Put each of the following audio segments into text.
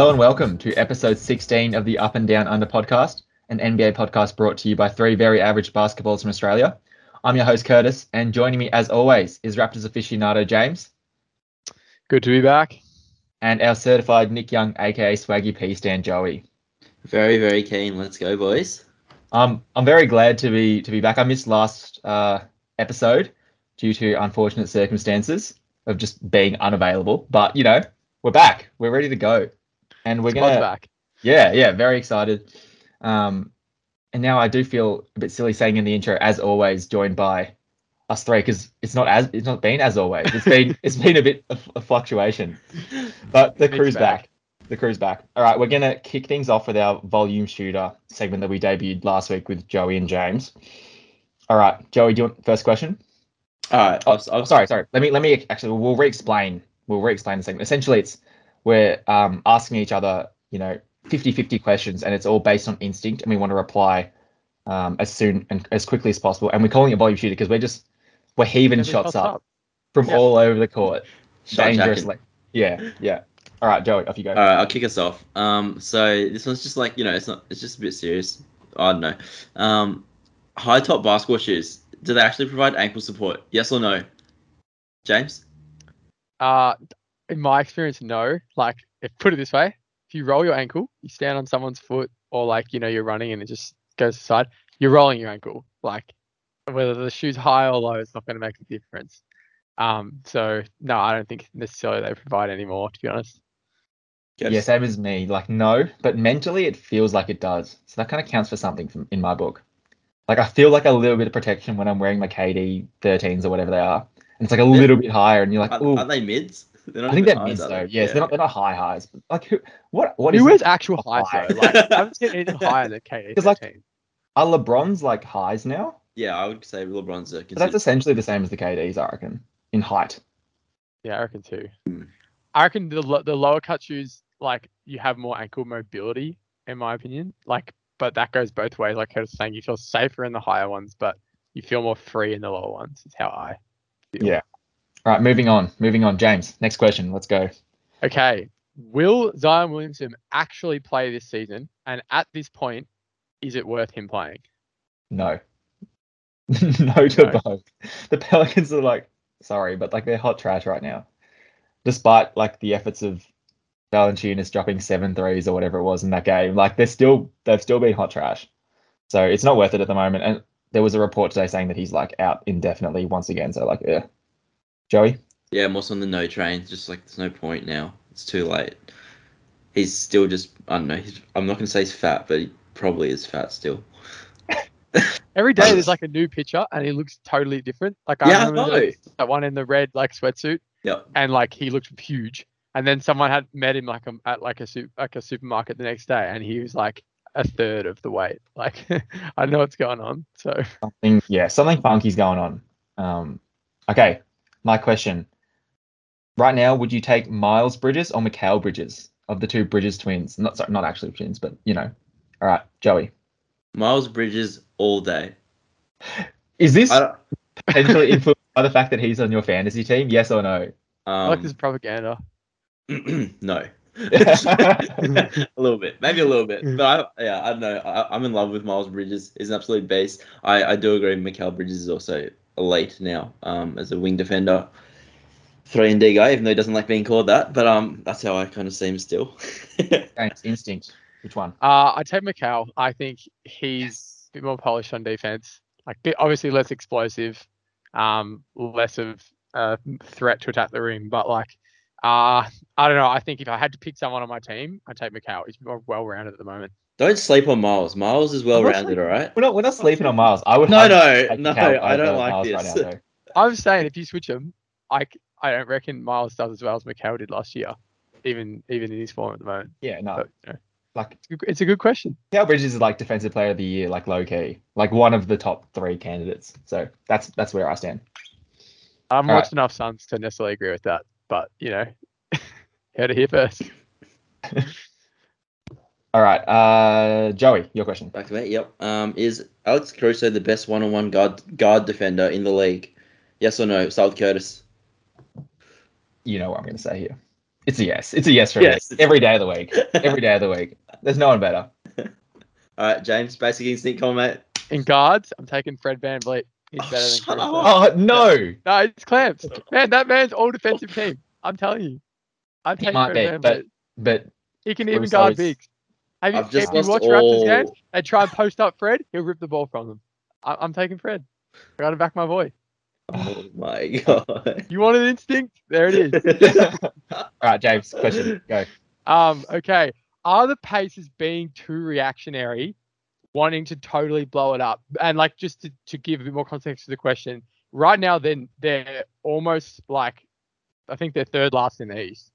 Hello and welcome to episode 16 of the Up and Down Under podcast, an NBA podcast brought to you by three very average basketballs from Australia. I'm your host, Curtis, and joining me as always is Raptors aficionado James Good to be back. and our certified Nick Young, aka Swaggy P Stan Joey. Very, very keen. Let's go, boys. Um, I'm very glad to be to be back. I missed last uh, episode due to unfortunate circumstances of just being unavailable, but you know we're back. We're ready to go, and we're Squad's gonna back. Yeah, yeah, very excited. Um, and now I do feel a bit silly saying in the intro, as always, joined by us three because it's not as it's not been as always. It's been it's been a bit of a fluctuation, but the Mixed crew's bag. back. The crew's back. All right, we're gonna kick things off with our volume shooter segment that we debuted last week with Joey and James. All right, Joey, do you want first question? All right. Oh, I'll, I'll, sorry, sorry. Let me let me actually we'll re-explain. We'll re-explain the segment. Essentially, it's we're um, asking each other, you know, 50-50 questions, and it's all based on instinct, and we want to reply um, as soon and as quickly as possible. And we're calling it volume shooter because we're just we're heaving shots shots up, from Yeah. all over the court, Shot dangerously. Yeah, yeah. All right, Joey, off you go. All right, I'll kick us off. Um, so this one's just like you know, it's not, it's just a bit serious. I don't know. Um, high top basketball shoes. Do they actually provide ankle support? Yes or no? James. Uh, in my experience, no. Like, if put it this way, if you roll your ankle, you stand on someone's foot, or like you know you're running and it just goes aside, you're rolling your ankle. Like, whether the shoe's high or low, it's not going to make a difference. Um, so no, I don't think necessarily they provide any more. To be honest, Yeah, same as me. Like no, but mentally it feels like it does. So that kind of counts for something from, in my book. Like I feel like a little bit of protection when I'm wearing my KD 13s or whatever they are. And it's like a little bit higher, and you're like, Are, oh, are they mids? They're not I think even they're mids though. they? Yes, they're not they're not high highs. But like who? What what is who wears actual highs high? though? Like, I haven't seen anything higher than KD. Because like, Are LeBron's like highs now? Yeah, I would say LeBron's a But that's essentially the same as the KDs, I reckon, in height. Yeah, I reckon too. Hmm. I reckon the the lower cut shoes, like you have more ankle mobility, in my opinion. Like, but that goes both ways. Like I was saying, you feel safer in the higher ones, but you feel more free in the lower ones. Is how I. Feel. Yeah. All right, moving on. Moving on. James, next question. Let's go. Okay. Will Zion Williamson actually play this season? And at this point, is it worth him playing? No. no to No. both. The Pelicans are like, sorry, but like they're hot trash right now. Despite like the efforts of Valanciunas dropping seven threes or whatever it was in that game, like they're still they've still been hot trash. So it's not worth it at the moment. And there was a report today saying that he's like out indefinitely once again. So like, yeah. Joey, Yeah, I'm also on the no train. Just like there's no point now. It's too late. He's still just I don't know. He's, I'm not gonna say he's fat, but he probably is fat still. Every day there's like a new picture, and he looks totally different. Like I Yeah, remember know. that one in the red like sweatsuit. Yeah. and like he looked huge. And then someone had met him like a, at like a soup, like a supermarket the next day, and he was like a third of the weight. Like I don't know what's going on. So something yeah, something funky's going on. Um, okay, my question. Right now, would you take Miles Bridges or Mikal Bridges of the two Bridges twins? Not sorry, not actually twins, but you know. All right, Joey. Miles Bridges all day. Is this potentially influenced by the fact that he's on your fantasy team? Yes or no? I um, like this propaganda. no. a little bit, maybe a little bit, but I, yeah, I don't know. I, I'm in love with Miles Bridges. He's an absolute beast. I, I do agree. Mikal Bridges is also elite now um, as a wing defender, three and D guy, even though he doesn't like being called that. But um, that's how I kind of see him still. Thanks. Instinct. Which one? Uh, I take Mikal. I think he's a bit more polished on defense. Like obviously less explosive, um, less of a threat to attack the rim. But like, uh, I don't know. I think if I had to pick someone on my team, I'd take Mikal. He's more well-rounded at the moment. Don't sleep on Miles. Miles is well rounded, all right. We're not. We're not sleeping on Miles. I would. No, no, no. I don't like Miles this. Right now. I'm saying if you switch them, I don't reckon Miles does as well as Mikal did last year, even even in his form at the moment. yeah, no. But, you know, Like it's a good- it's a good question. Mikal Bridges is like defensive player of the year, like low key, like one of the top three candidates. So that's that's where I stand. I haven't All right. watched enough Suns to necessarily agree with that, but you know, heard it here first. All right, uh, Joey, your question. Back to me. Yep. Um, is Alex Caruso the best one-on-one guard guard defender in the league? Yes or no? South Curtis. You know what I'm going to say here. It's a yes. It's a yes for Yes. me. Every day of the week. Every day of the week. There's no one better. All right, James, basic instinct comment. In guards, I'm taking Fred VanVleet. He's Oh, better than shut up. Oh no. No, it's clamps. Man, that man's all defensive team. I'm telling you. I'm He taking might Fred be, Van but Vliet. but He can even Russo guard is- bigs. Have you, I've just if you lost watch Raptors games, all- they try and post up Fred, he'll rip the ball from them. I, I'm taking Fred. I got to back my boy. Oh my god. You want an instinct? There it is. all right, James, question. Go. Um, okay. Are the Pacers being too reactionary, wanting to totally blow it up? And like just to, to give a bit more context to the question, right now then they're almost like I think they're third last in the East.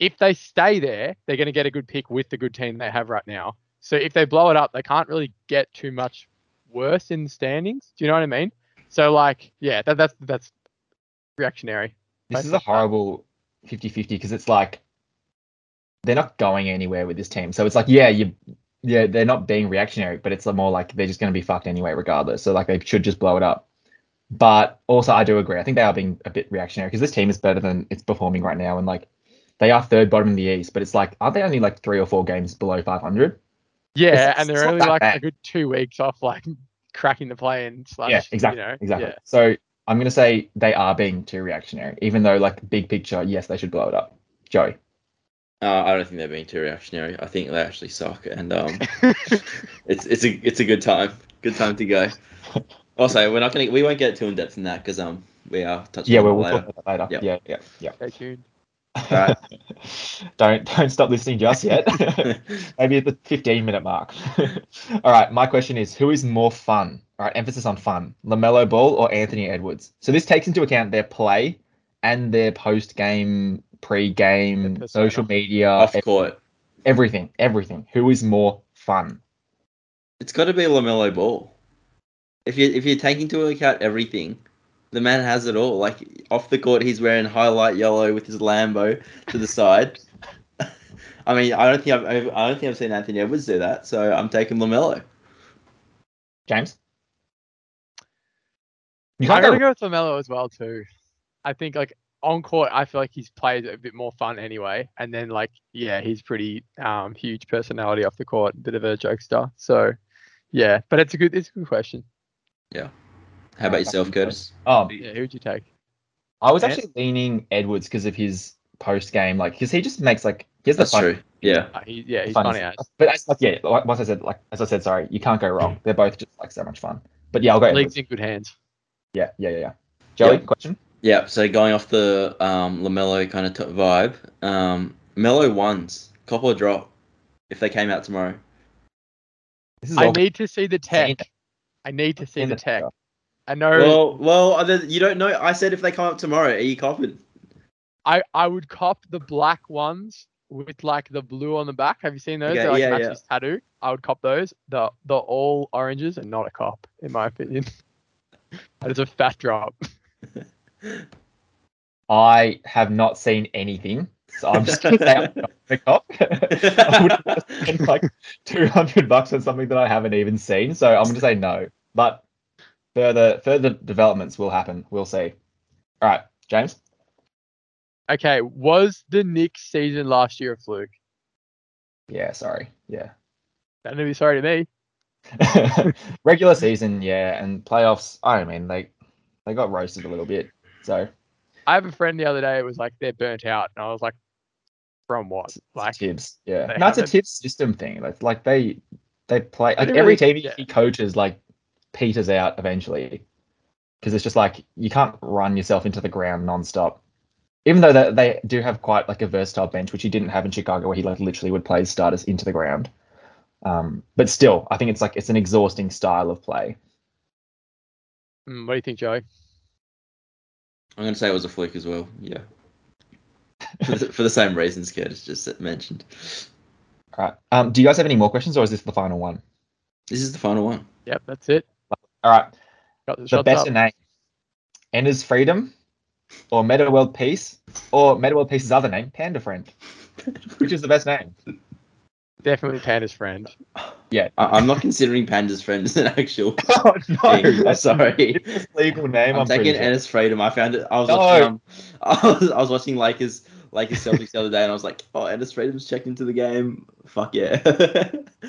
If they stay there, they're gonna get a good pick with the good team they have right now. So if they blow it up, they can't really get too much worse in the standings. Do you know what I mean? So like, yeah, that, that's that's reactionary. This is a horrible 50-50 because it's like they're not going anywhere with this team. So it's like, yeah, you yeah, they're not being reactionary, but it's more like they're just going to be fucked anyway, regardless. So like they should just blow it up. But also, I do agree. I think they are being a bit reactionary because this team is better than it's performing right now, and like they are third bottom in the East. But it's like, aren't they only like three or four games below 500? Yeah, It's- and they're only like bad. a good two weeks off like cracking the play and slash. yeah, exactly, You know, exactly. Yeah. So I'm gonna say they are being too reactionary, even though like big picture, yes, they should blow it up. Joey. Uh, I don't think they're being too reactionary. I think they actually suck, and um, it's it's a it's a good time. Good time to go. Also, we're not gonna we won't get too in depth in that because um we are touching. Yeah, we'll, we'll later. talk about that later. Yep. Yeah, yeah, yeah. Stay tuned. Alright. don't don't stop listening just yet. Maybe at the 15 minute mark. All right, my question is who is more fun? All right, emphasis on fun. LaMelo Ball or Anthony Edwards? So this takes into account their play and their post game, pre game, social media, Off ev- court, everything, everything. Who is more fun? it's got to be Lamelo Ball. If you if you take into account everything, the man has it all. Like off the court, he's wearing highlight yellow with his Lambo to the side. I mean, I don't think I've I've- I don't think I've seen Anthony Edwards do that. So I'm taking Lamelo. James? You I'm can't gonna go, go with Lamelo as well too. I think like on court, I feel like he's played a bit more fun anyway. And then like yeah, he's pretty um huge personality off the court, a bit of a jokester. So yeah, but it's a good it's a good question. How about yourself, Curtis? Oh, Yeah, who would you take? I was And- actually leaning Edwards because of his post game, like, because he just makes like, he has the That's fun, true. Yeah. Uh, he, yeah, he's fun funny stuff. as. But as, like, yeah, like, once I said, like, as I said, sorry, you can't go wrong. They're both just like so much fun. But yeah, I'll go League's Edwards. in good hands. Yeah, yeah, yeah, yeah. Joey, Yeah. question? Yeah, so going off the um, Lamelo kind of t- vibe, um, Melo ones, cop or drop, if they came out tomorrow. This is I all need to see the tech. I need to see the the tech. Picture. I know Well, well, you don't know. I said if they come up tomorrow, are you copping? I, I would cop the black ones with like the blue on the back. Have you seen those? Okay, They like yeah, match yeah. his tattoo. I would cop those. The the all oranges and not a cop, in my opinion. that is a fat drop. I have not seen anything, so I'm just gonna say I'm not the cop. I would have spent like two hundred bucks on something that I haven't even seen, so I'm gonna say no. But further further developments will happen. We'll see. All right, James. Okay, was the Knicks season last year a fluke? Yeah, sorry. Yeah. That'd be sorry to me. Regular season, yeah, and playoffs. I mean, they they got roasted a little bit. So I have a friend the other day. It was like they're burnt out, and I was like, from what? Like, Thibs, yeah, That's no, a Thibs system thing. Like, like they they play like every really- team yeah. he coaches like peters out eventually because it's just like you can't run yourself into the ground nonstop. Even though they, they do have quite like a versatile bench, which he didn't have in Chicago, where he like literally would play his starters into the ground. Um, but still, I think it's like it's an exhausting style of play. mm, what do you think, Joey? I'm going to say it was a fluke as well. Yeah. for, the, for the same reasons Curtis just mentioned. All right. Um, do you guys have any more questions, or is this the final one? This is the final one. Yep, that's it. All right. Got the the better up. name Enes Freedom or Metta World Peace or Metta World Peace's other name, Panda Friend. Which is the best name? Definitely Panda's friend. Yeah. I, I'm not considering Panda's friend as an actual Oh thing. I'm sorry. his legal name. I'm, I'm, taking sure. Enes Freedom. I found it. I was No. watching. Um, I was, I was watching Lakers Lakers Celtics the other day, and I was like, oh, Enes Freedom's checked into the game. Fuck yeah.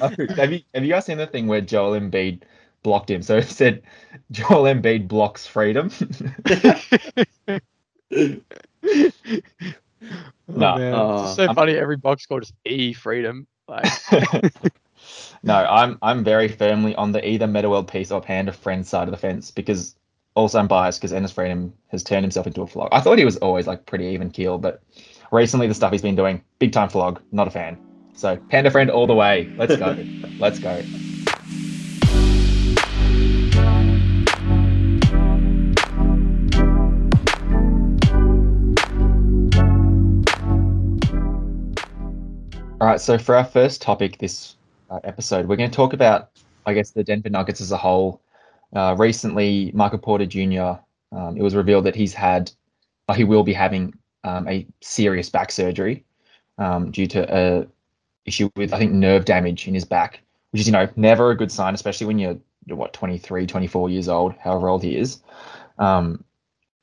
Oh, have you have you guys seen the thing where Joel Embiid blocked him? So it said Joel Embiid blocks freedom. no, No, uh, it's so I'm- funny. Every box score just E freedom. Like, no, I'm I'm very firmly on the either Metta World Peace or Panda Friend side of the fence because also I'm biased because Enes Freedom has turned himself into a flog. I thought he was always like pretty even keel, but recently the stuff he's been doing, big time flog, not a fan. So Panda Friend all the way. Let's go. Let's go. All right, so for our first topic this uh, episode, we're going to talk about, I guess, the Denver Nuggets as a whole. Uh, recently, Michael Porter Jr. Um, it was revealed that he's had, he will be having um, a serious back surgery um, due to a issue with, I think, nerve damage in his back, which is, you know, never a good sign, especially when you're, you're what 23, 24 years old, however old he is. Um,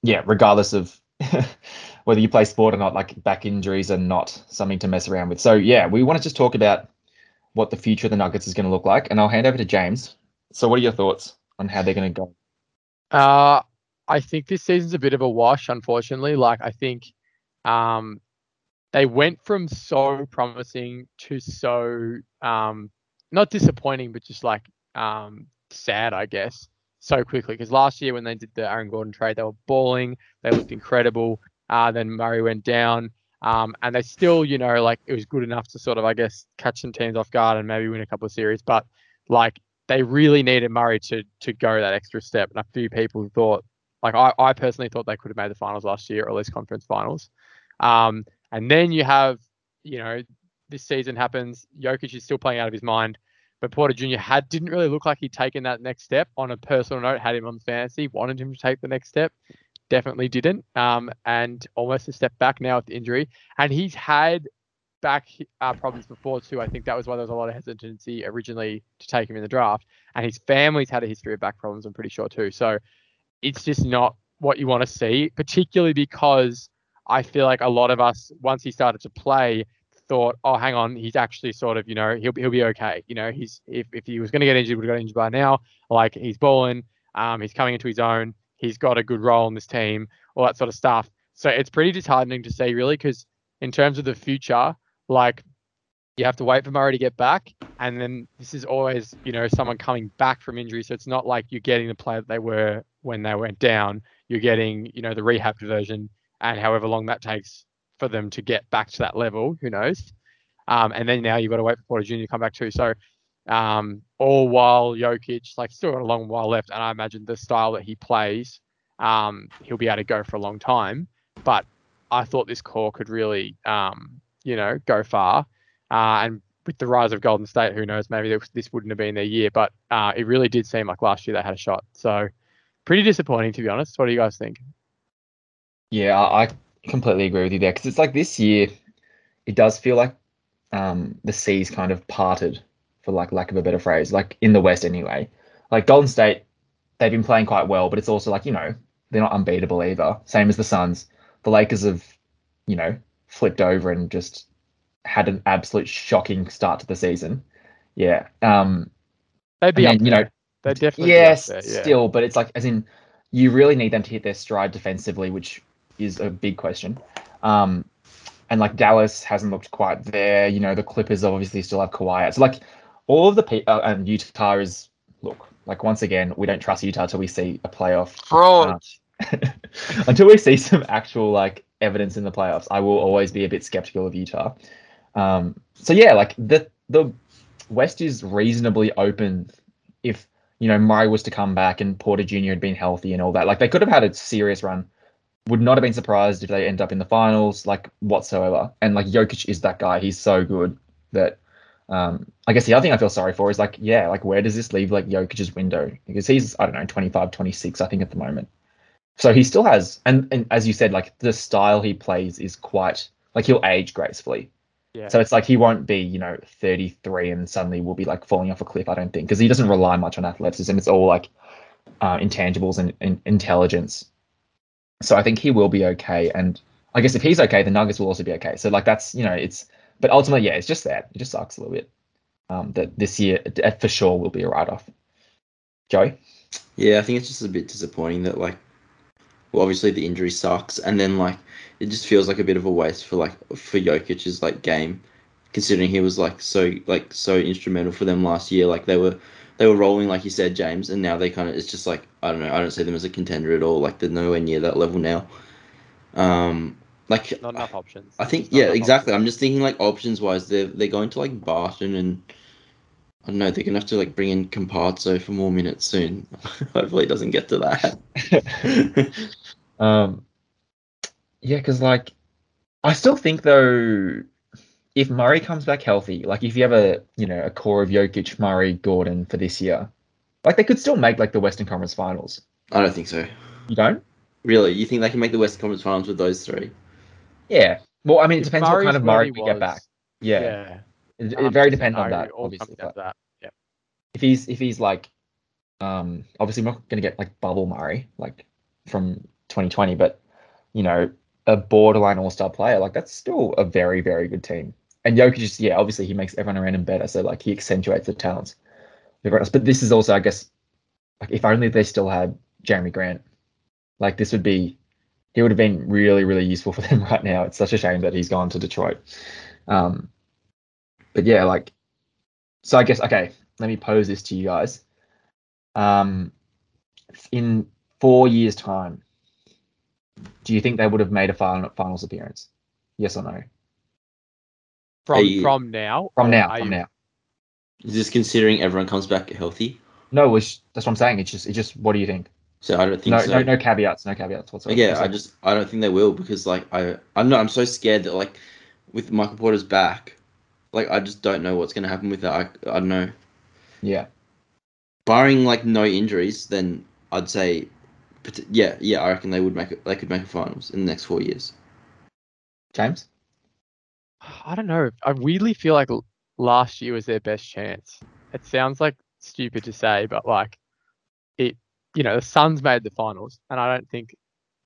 yeah, regardless of whether you play sport or not, like back injuries are not something to mess around with. So yeah, we want to just talk about what the future of the Nuggets is going to look like, and I'll hand over to James. So what are your thoughts on how they're going to go? Uh, I think this season's a bit of a wash, unfortunately. Like, I think um, they went from so promising to so um, not disappointing, but just like um, sad, I guess, so quickly. Because last year when they did the Aaron Gordon trade, they were balling, they looked incredible. Uh, then Murray went down, um, and they still, you know, like it was good enough to sort of, I guess, catch some teams off guard and maybe win a couple of series. But like they really needed Murray to to go that extra step. And a few people thought, like I, I personally thought they could have made the finals last year, or at least conference finals. Um, and then you have, you know, this season happens. Jokic is still playing out of his mind, but Porter Jr. had didn't really look like he'd taken that next step. On a personal note, had him on fantasy, wanted him to take the next step, definitely didn't. Um, and almost a step back now with the injury. And he's had back uh, problems before too. I think that was why there was a lot of hesitancy originally to take him in the draft. And his family's had a history of back problems, I'm pretty sure too. So it's just not what you want to see, particularly because I feel like a lot of us, once he started to play, thought, oh, hang on, he's actually sort of, you know, he'll he'll be okay. You know, he's if, if he was going to get injured, would have got injured by now. Like he's balling, um, he's coming into his own, he's got a good role in this team, all that sort of stuff. So it's pretty disheartening to see, really, because in terms of the future, like you have to wait for Murray to get back, and then this is always, you know, someone coming back from injury. So it's not like you're getting the player that they were when they went down. You're getting, you know, the rehab version, and however long that takes for them to get back to that level, who knows? Um, and then now you've got to wait for Porter Jr. to come back too. So um, all while Jokic, like, still got a long while left, and I imagine the style that he plays, um, he'll be able to go for a long time. But I thought this core could really, um, you know, go far. Uh, and with the rise of Golden State, who knows, maybe this, wouldn't have been their year. But uh, it really did seem like last year they had a shot. So pretty disappointing, to be honest. What do you guys think? Yeah, I completely agree with you there because it's like this year, it does feel like um, the seas kind of parted, for like lack of a better phrase, like in the West anyway. Like Golden State, they've been playing quite well, but it's also like you know they're not unbeatable either. Same as the Suns. The Lakers have, you know, flipped over and just had an absolute shocking start to the season. Yeah. Um, They'd be then, you know, They'd definitely be yes, yeah. still, but it's like as in you really need them to hit their stride defensively, which is a big question. Um, and like Dallas hasn't looked quite there. You know, the Clippers obviously still have Kawhi. out. So like all of the pe- uh, and Utah is look like once again we don't trust Utah until we see a playoff. Fraud. uh, until we see some actual like evidence in the playoffs, I will always be a bit skeptical of Utah. Um, so yeah, like the the West is reasonably open if you know Murray was to come back and Porter Jr. had been healthy and all that. Like they could have had a serious run. Would not have been surprised if they end up in the finals, like whatsoever. And like Jokic is that guy. He's so good that um, I guess the other thing I feel sorry for is like, yeah, like where does this leave like Jokic's window? Because he's, I don't know, 25, 26, I think at the moment. So he still has, and, and as you said, like the style he plays is quite, like he'll age gracefully. Yeah. So it's like he won't be, you know, 33 and suddenly will be like falling off a cliff, I don't think, because he doesn't rely much on athleticism. It's all like uh, intangibles and, and intelligence. So I think he will be okay. And I guess if he's okay, the Nuggets will also be okay. So like that's you know it's but ultimately yeah, it's just that it just sucks a little bit. Um, that this year uh, for sure will be a write off. Joey. Yeah, I think it's just a bit disappointing that like, well, obviously the injury sucks, and then like it just feels like a bit of a waste for like for Jokic's like game, considering he was like so like so instrumental for them last year. Like they were they were rolling like you said, James, and now they kind of it's just like I don't know. I don't see them as a contender at all. Like they're nowhere near that level now. Um, like Not enough options. I think yeah, exactly. options. I'm just thinking like options wise, they're they're going to like Barton and I don't know. They're gonna have to like bring in Campazzo for more minutes soon. Hopefully, it doesn't get to that. Um, yeah, because like, I still think though, if Murray comes back healthy, like if you have a you know a core of Jokic, Murray, Gordon for this year, like they could still make like the Western Conference Finals. I don't think so. You don't? Really, you think they can make the Western Conference Finals with those three? Yeah. Well, I mean, it If depends what kind of where Murray he we get back. Yeah, Yeah. it, it very depends on that, obviously. but that. Yeah. if he's if he's like, um, obviously we're not gonna get like bubble Murray like from 2020, but you know, a borderline All Star player, like that's still a very very good team. And Jokic just, yeah, obviously he makes everyone around him better, so like he accentuates the talents. Of. But this is also, I guess, like if only they still had Jerami Grant, like this would be, he would have been really really useful for them right now. It's such a shame that he's gone to Detroit. Um, but yeah, like, so I guess okay, let me pose this to you guys. Um, in four years' time, do you think they would have made a final finals appearance? Yes or no? From from now. From now, from you- now. Just considering everyone comes back healthy. No, it's, that's what I'm saying. It's just, it's just. What do you think? So I don't think No, so. no, no caveats. No caveats whatsoever. yeah, Just I just I don't think they will because like I I'm not I'm so scared that like with Michael Porter's back, like I just don't know what's gonna happen with that. I, I don't know. yeah. Barring like no injuries, then I'd say, pot- yeah, yeah, I reckon they would make it. They could make a finals in the next four years. James. I don't know. I weirdly feel like l- last year was their best chance. It sounds like stupid to say, but like it, you know, the Suns made the finals, and I don't think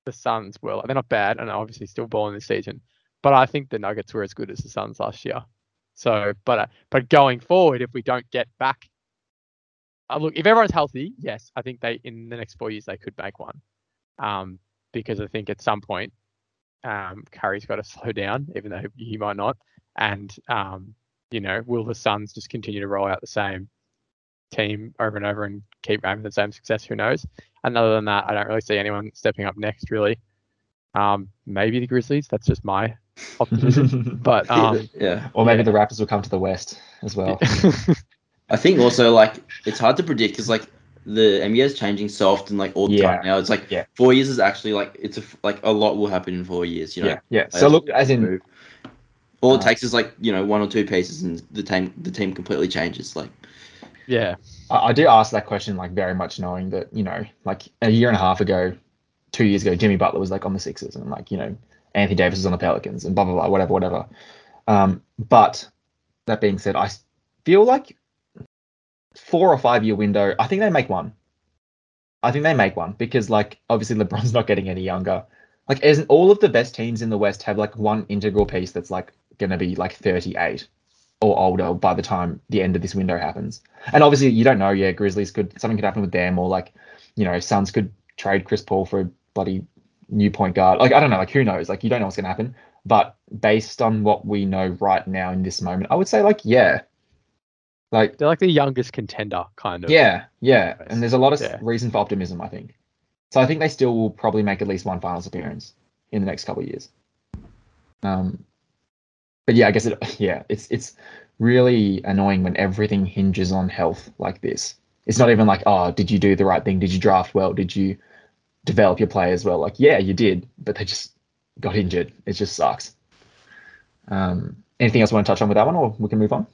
the Suns were. They're not bad, and obviously still balling this season. But I think the Nuggets were as good as the Suns last year. So, but uh, but going forward, if we don't get back, uh, look, if everyone's healthy, yes, I think they in the next four years they could make one. Um, because I think at some point um, Curry's got to slow down, even though he might not. And um, you know, will the Suns just continue to roll out the same team over and over and keep having the same success? Who knows? And other than that, I don't really see anyone stepping up next. Really, um, maybe the Grizzlies. That's just my optimism. but um, yeah, or maybe yeah. the Raptors will come to the West as well. I think also like it's hard to predict because like the NBA is changing so often, like all the Yeah. time now. It's like Yeah. four years is actually like it's a f- like a lot will happen in four years. You know, yeah, yeah. Like, So look, as in, move. All it Uh, takes is like you know one or two pieces and the team the team completely changes. Like yeah, I, I do ask that question like very much knowing that you know, like a year and a half ago, two years ago, Jimmy Butler was like on the Sixers, and like you know, Anthony Davis was on the Pelicans, and blah blah blah, whatever, whatever. Um, but that being said, I feel like four or five year window. I think they make one. I think they make one because like obviously LeBron's not getting any younger. Like, isn't all of the best teams in the West have like one integral piece that's like gonna be like 38 or older by the time the end of this window happens? And obviously, you don't know. Yeah, Grizzlies could something could happen with them, or like, you know, Suns could trade Chris Paul for a bloody new point guard. Like, I don't know. Like, who knows? Like, you don't know what's gonna happen. But based on what we know right now in this moment, I would say like, yeah, like, they're like the youngest contender, kind of. yeah, yeah. And there's a lot of Yeah. reason for optimism. I think. So I think they still will probably make at least one finals appearance in the next couple of years. Um, but yeah, I guess it. Yeah, it's it's really annoying when everything hinges on health like this. It's not even like, oh, did you do the right thing? Did you draft well? Did you develop your players well? Like, yeah, you did, but they just got injured. It just sucks. Um, anything else you want to touch on with that one, or we can move on?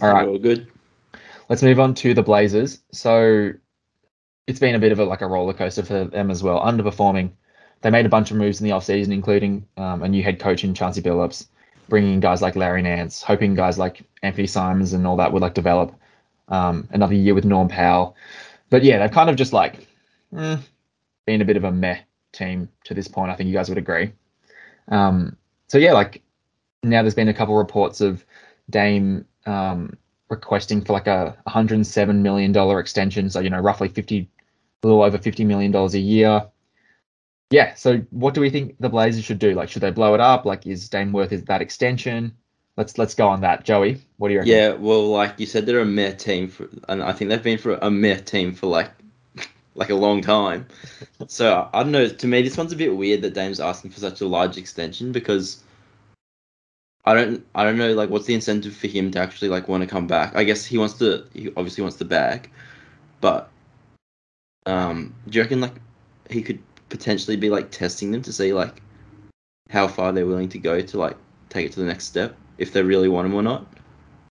All right all good. let's move on to the Blazers. So it's been a bit of a like a roller coaster for them as well. Underperforming. They made a bunch of moves in the offseason, including um, a new head coach in Chauncey Billups, bringing in guys like Larry Nance, hoping guys like Anthony Simons and all that would like develop. Um, another year with Norm Powell, but yeah, they've kind of just like mm, been a bit of a meh team to this point. I think you guys would agree. Um, so yeah, like now there's been a couple reports of Dame um, requesting for like a 107 million dollar extension, so you know roughly 50, a little over 50 million dollars a year. Yeah, so what do we think the Blazers should do? Like, should they blow it up? Like, is Dame worth is that extension? Let's let's go on that, Joey. What do you reckon? Yeah, well, like you said, they're a mere team, for, and I think they've been for a mere team for like like a long time. So I don't know. To me, this one's a bit weird that Dame's asking for such a large extension because I don't I don't know like what's the incentive for him to actually like want to come back. I guess he wants to. He obviously wants the bag, but um, do you reckon like he could potentially be like testing them to see like how far they're willing to go to like take it to the next step if they really want him or not,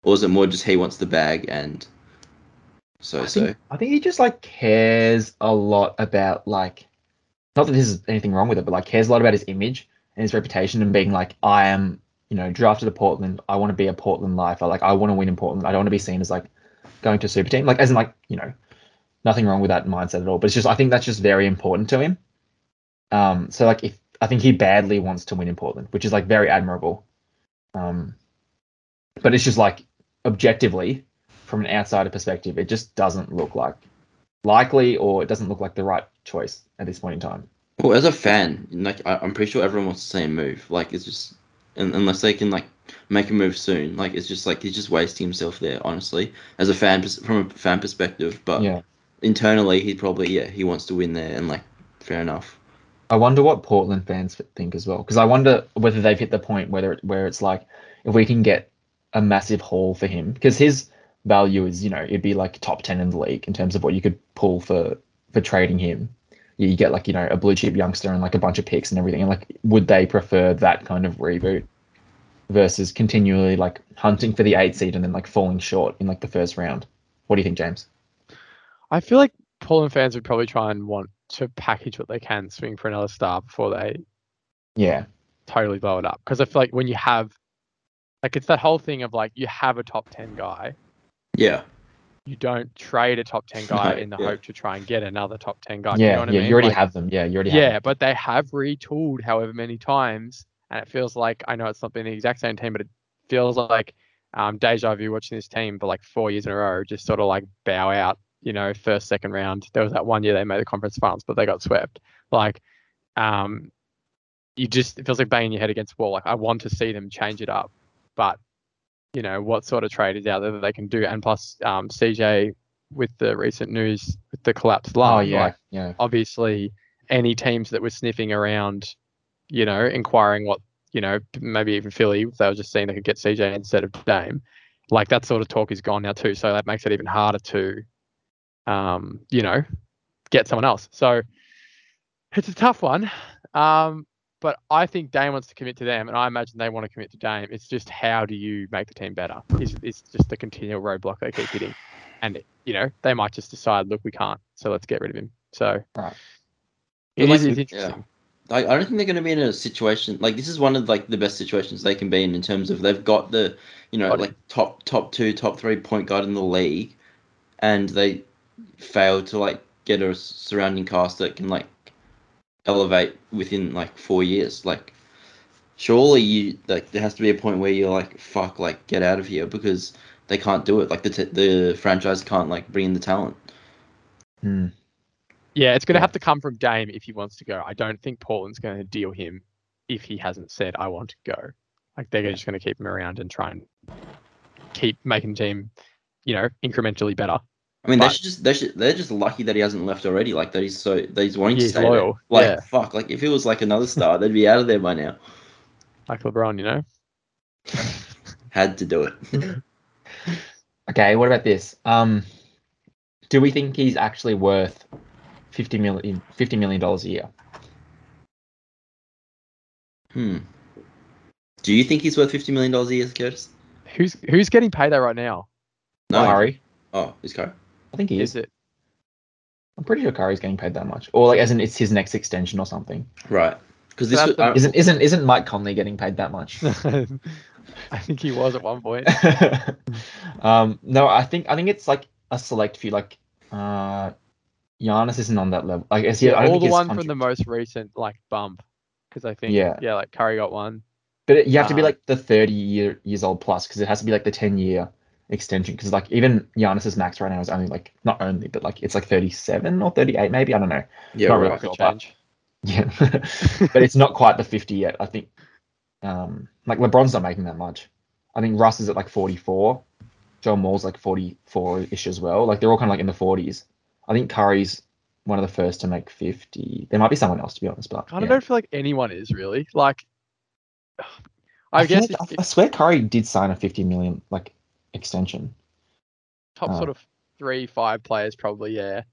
or is it more just he wants the bag and so I so? think, I think he just like cares a lot about like, not that there's anything wrong with it, but like cares a lot about his image and his reputation and being like, I am, you know, drafted to Portland. I want to be a Portland lifer. Like, I want to win in Portland. I don't want to be seen as like going to a super team. Like, as in like, you know, nothing wrong with that mindset at all. But it's just, I think that's just very important to him. Um, so like, if I think he badly wants to win in Portland, which is like very admirable. Um, but it's just like objectively, from an outsider perspective, it just doesn't look like likely or it doesn't look like the right choice at this point in time. Well, as a fan, like I, I'm pretty sure everyone wants the same move. Like it's just, un unless they can like make a move soon, like it's just like he's just wasting himself there. Honestly, as a fan, from a fan perspective, but Yeah. internally, he probably yeah he wants to win there, and like fair enough. I wonder what Portland fans think as well, because I wonder whether they've hit the point whether where it's like if we can get a massive haul for him, because his value is you know it'd be like top ten in the league in terms of what you could pull for for trading him. You you get like you know a blue chip youngster and like a bunch of picks and everything, and like would they prefer that kind of reboot versus continually like hunting for the eight seed and then like falling short in like the first round? What do you think, James? I feel like Portland fans would probably try and want to package what they can, swing for another star before they Yeah, totally blow it up. Because I feel like when you have, like, it's that whole thing of like you have a top ten guy, Yeah, you don't trade a top ten guy in the yeah. hope to try and get another top ten guy. yeah, you know what yeah. I mean? You already Like, have them. Yeah, you already have Yeah, but they have retooled however many times, and it feels like I know it's not been the exact same team, but it feels like um, deja vu watching this team for like four years in a row, just sort of like bow out. You know, first, second round. There was that one year they made the conference finals, but they got swept. Like, um, you just it feels like banging your head against the wall. Like, I want to see them change it up, but you know, what sort of trade is out there that they can do? And plus, um, CJ with the recent news with the collapsed lung, Oh yeah, like, yeah. obviously any teams that were sniffing around, you know, inquiring what, you know, maybe even Philly, they were just seeing they could get CJ instead of Dame, like that sort of talk is gone now too. So that makes it even harder to, um, you know, get someone else. So it's a tough one. Um, but I think Dame wants to commit to them, and I imagine they want to commit to Dame. It's just how do you make the team better? Is it's just the continual roadblock they keep hitting, and you know they might just decide, look, we can't, so let's get rid of him. So Right. it But is like, it's yeah. interesting. like I don't think they're going to be in a situation like this is one of like the best situations they can be in in terms of they've got the you know Body. like top top two top three point guard in the league, and they failed to like get a surrounding cast that can like elevate within like four years. Like surely you like there has to be a point where you're like fuck like get out of here because they can't do it. Like the t- the franchise can't like bring in the talent. Hmm. Yeah, it's going to Yeah. have to come from Dame if he wants to go. I don't think Portland's going to deal him if he hasn't said I want to go. Like they're just going to keep him around and try and keep making the team, you know, incrementally better. I mean, they But- should just they should they're just lucky that he hasn't left already. Like that he's so that he's wanting to He's stay there. loyal, Like yeah. fuck, like if it was like another star, they'd be out of there by now. Like LeBron, you know. Had to do it. Okay, what about this? Um, do we think he's actually worth fifty million fifty million dollars a year? hmm. Do you think he's worth fifty million dollars a year, Curtis? Who's who's getting paid that right now? No. Curry, Oh, is Curry? I think he is. Is it? I'm pretty sure Curry's getting paid that much, or like as in it's his next extension or something. Right. Because this was, the- Isn't isn't isn't Mike Conley getting paid that much? I think he was at one point. um, no, I think I think it's like a select few. Like, uh, Giannis isn't on that level. Like, is he, Yeah, I don't all the his one from the most recent like bump because I think Yeah. yeah, like Curry got one. But it, you have to be Um, like the 30 year years old plus because it has to be like the 10 year extension. Because like even Giannis's max right now is only like not only, but like it's like 37 or 38 maybe. I don't know. Yeah, Not right. really. Could sure, but- Yeah, but it's not quite the 50 yet. I think um like LeBron's not making that much. I think Russ is at like 44. John Wall's like 44 ish as well. Like they're all kind of like in the 40s. I think Curry's one of the first to make 50. There might be someone else to be honest, but I yeah. don't feel like anyone is really like. I, feel guess like- if, I swear Curry did sign a 50 million like extension. top Uh, sort of three, five players probably, yeah.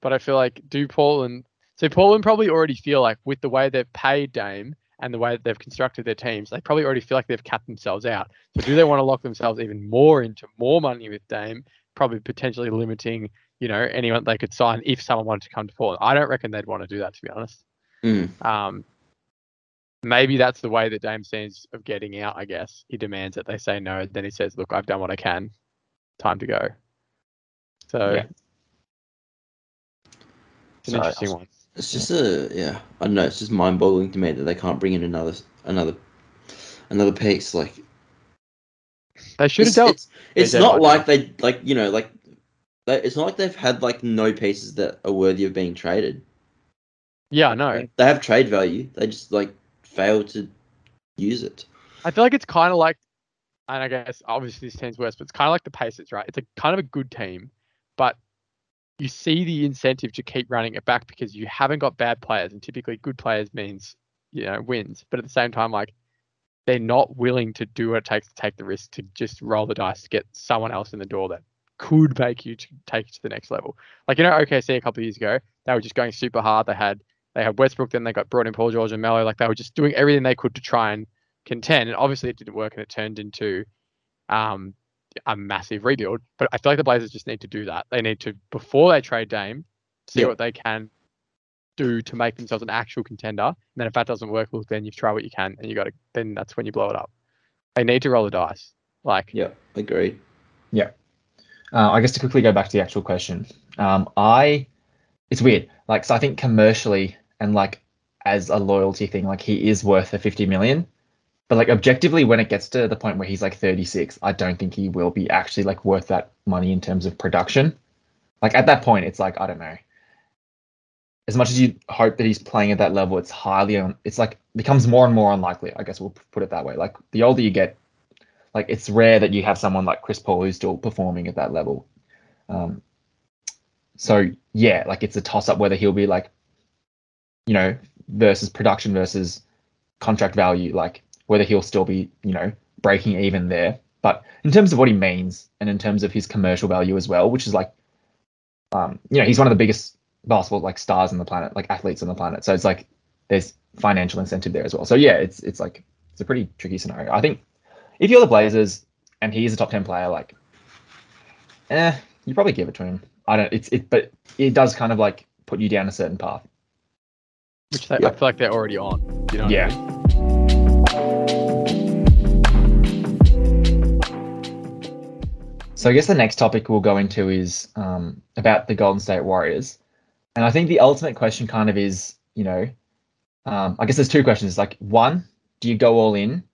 But I feel like do Portland so Portland probably already feel like with the way they've paid Dame and the way that they've constructed their teams, they probably already feel like they've capped themselves out. So do they want to lock themselves even more into more money with Dame, probably potentially limiting, you know, anyone they could sign if someone wanted to come to Portland? I don't reckon they'd want to do that to be honest. Mm. Um, maybe that's the way that Dame sees of getting out. I guess he demands that they say no. Then he says, "Look, I've done what I can. Time to go." So Yeah. it's an interesting I one. It's just a yeah. I don't know. It's just mind-boggling to me that they can't bring in another another another piece. Like They should have dealt. it's, it's not like they like you know like they, it's not like they've had like no pieces that are worthy of being traded. yeah, I know. They have trade value. They just like fail to use it. I feel like it's kind of like, and I guess obviously this team's worse, but it's kind of like the Pacers, right? It's a kind of a good team, but you see the incentive to keep running it back because you haven't got bad players, and typically good players means you know wins. But at the same time, like they're not willing to do what it takes to take the risk to just roll the dice to get someone else in the door that could make you to take you to the next level. Like you know, OKC a couple of years ago, they were just going super hard. They had they had Westbrook, then they got brought in Paul George and Melo. Like they were just doing everything they could to try and contend. And obviously it didn't work and it turned into um, a massive rebuild. But I feel like the Blazers just need to do that. They need to, before they trade Dame, see Yeah. what they can do to make themselves an actual contender. And then if that doesn't work, look, then you've tried what you can and you got to, then that's when you blow it up. They need to roll the dice. Like, Yeah, agree. Yeah uh, I guess to quickly go back to the actual question, um, I it's weird. Like, so I think commercially and like as a loyalty thing, like he is worth the 50 million. But like objectively, when it gets to the point where he's like 36, I don't think he will be actually like worth that money in terms of production. Like at that point, it's like I don't know. As much as you hope that he's playing at that level, it's highly un- it's like becomes more and more unlikely. I guess we'll put it that way. Like the older you get, like it's rare that you have someone like Chris Paul who's still performing at that level. Um, so yeah, like it's a toss up whether he'll be like, you know, versus production versus contract value, like whether he'll still be, you know, breaking even there. But in terms of what he means and in terms of his commercial value as well, which is like, um, you know, he's one of the biggest basketball like stars on the planet, like athletes on the planet. So it's like there's financial incentive there as well. So yeah, it's it's like it's a pretty tricky scenario. I think if you're the Blazers and he's a top ten player, like, eh, you probably give it to him. I don't. It's it, but it does kind of like put you down a certain path. Which they, Yeah. I feel like they're already on. You know what I Yeah. mean? So I guess the next topic we'll go into is um, about the Golden State Warriors, and I think the ultimate question kind of is, you know, um, I guess there's two questions. Like one, do you go all in,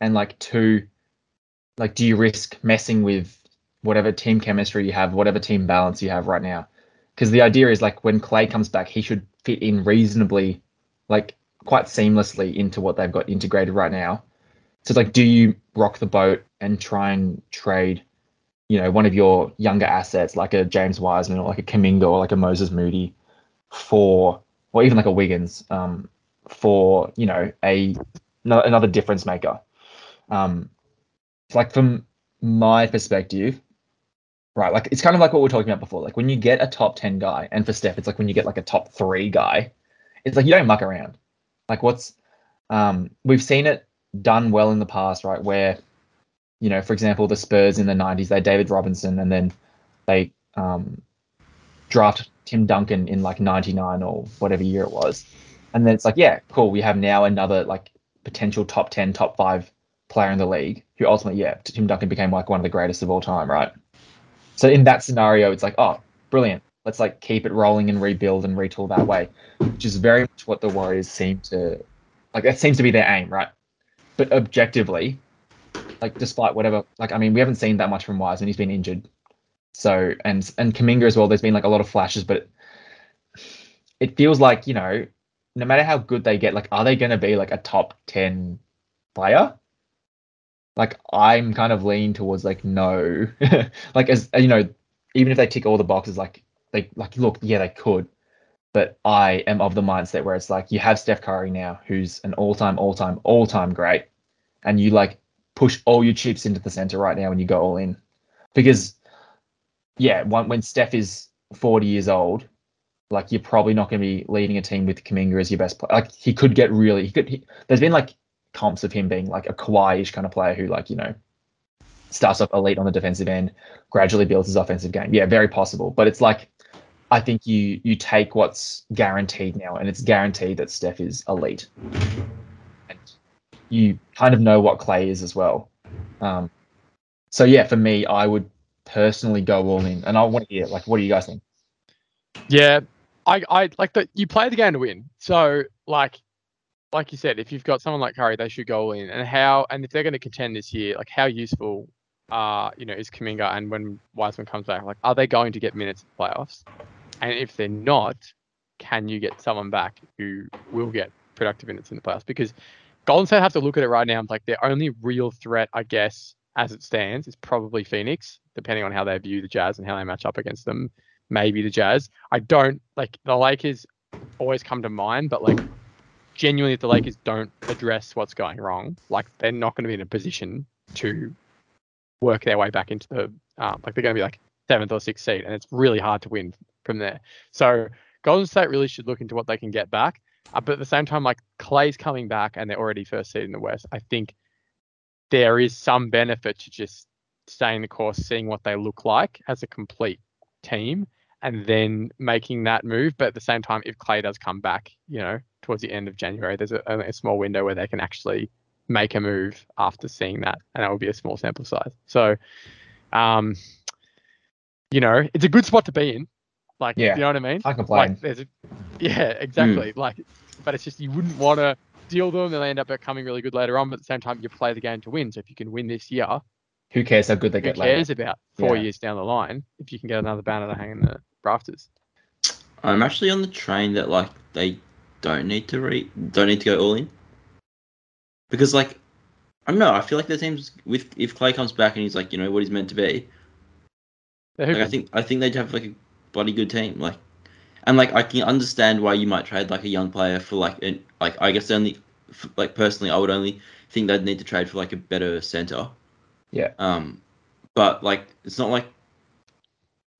and like two, like do you risk messing with whatever team chemistry you have, whatever team balance you have right now? Because the idea is like when Clay comes back, he should fit in reasonably, like quite seamlessly into what they've got integrated right now. So it's like, do you rock the boat and try and trade? you know, one of your younger assets like a James Wiseman or like a Kuminga or like a Moses Moody for, or even like a Wiggins um, for, you know, a another difference maker. Um, like from my perspective, right? Like it's kind of like what we are talking about before. Like when you get a top ten guy, and for Steph, it's like when you get like a top three guy, it's like you don't muck around. Like what's, um, we've seen it done well in the past, right? Where you know, for example, the Spurs in the 90s, they David Robinson and then they um, draft Tim Duncan in like 99 or whatever year it was. And then it's like, yeah, cool. We have now another like potential top 10, top five player in the league who ultimately, yeah, Tim Duncan became like one of the greatest of all time, right? So in that scenario, it's like, oh, brilliant. Let's like keep it rolling and rebuild and retool that way, which is very much what the Warriors seem to Like that seems to be their aim, right? But objectively, like despite whatever, like I mean, we haven't seen that much from Wise, and He's been injured. So and and Kuminga as well. There's been like a lot of flashes, but it feels like you know, no matter how good they get, like are they going to be like a top ten player? Like I'm kind of leaning towards like no, like as you know, even if they tick all the boxes, like they like look, yeah, they could, but I am of the mindset where it's like you have Steph Curry now, who's an all-time, all-time, all-time great, and you like push all your chips into the center right now and you go all in, because yeah, when, when Steph is 40 years old, like you're probably not going to be leading a team with Kuminga as your best player. Like he could get really, he could. He, there's been like comps of him being like a Kawhi-ish kind of player who like you know starts off elite on the defensive end, gradually builds his offensive game. Yeah, very possible. But it's like I think you you take what's guaranteed now, and it's guaranteed that Steph is elite, and you kind of know what Klay is as well. Um, so yeah, for me, I would personally go all in, and I want to hear like, what do you guys think? Yeah, I I like that. You play the game to win. So like like you said, if you've got someone like Curry, they should go in. And how and if they're going to contend this year, like how useful uh, you know, is Kuminga and when Wiseman comes back, like are they going to get minutes in the playoffs? And if they're not, can you get someone back who will get productive minutes in the playoffs? Because Golden State have to look at it right now. Like their only real threat, I guess, as it stands, is probably Phoenix, depending on how they view the Jazz and how they match up against them. Maybe the Jazz. I don't like the Lakers always come to mind, but like genuinely, if the Lakers don't address what's going wrong, like they're not going to be in a position to work their way back into the um, like they're going to be like seventh or sixth seed, and it's really hard to win from there. So Golden State really should look into what they can get back. Uh, but at the same time, like Klay's coming back and they're already first seed in the West. I think there is some benefit to just staying the course, seeing what they look like as a complete team, and then making that move. But at the same time, if Klay does come back, you know, towards the end of January, there's a, a small window where they can actually make a move after seeing that, and that would be a small sample size. So, um, you know, it's a good spot to be in. Like, Yeah. you know what I mean? I complain. Like, there's a, yeah, exactly. Like, but it's just you wouldn't want to deal them. They'll end up becoming really good later on. But at the same time, you play the game to win. So if you can win this year, Who cares how good they who get later? cares about four Yeah. years down the line if you can get another banner to hang in the rafters? I'm actually on the train that like they don't need to re don't need to go all in because like I don't know. I feel like the teams with if Klay comes back and he's like you know what he's meant to be. Like I think I think they'd have like a bloody good team. Like and like I can understand why you might trade like a young player for like an like I guess only like personally I would only think they'd need to trade for like a better center. Yeah. Um, but like it's not like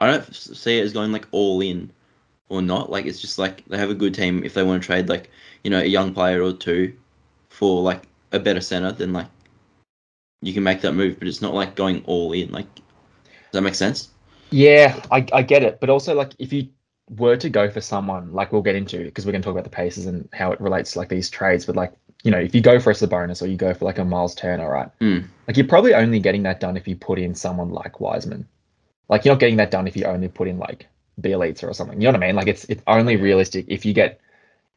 I don't see it as going like all in or not. Like it's just like they have a good team. If they want to trade like you know a young player or two for like a better center, then like you can make that move. But it's not like going all in. Like does that make sense? Yeah, I, I get it. But also, like, if you were to go for someone, like we'll get into, because we're going to talk about the Pacers and how it relates to like these trades, but like, you know, if you go for a Sabonis or you go for like a Miles Turner, right? Mm. Like, you're probably only getting that done if you put in someone like Wiseman. Like, you're not getting that done if you only put in like Bjelica or something. You know what I mean? Like, it's it's only realistic if you get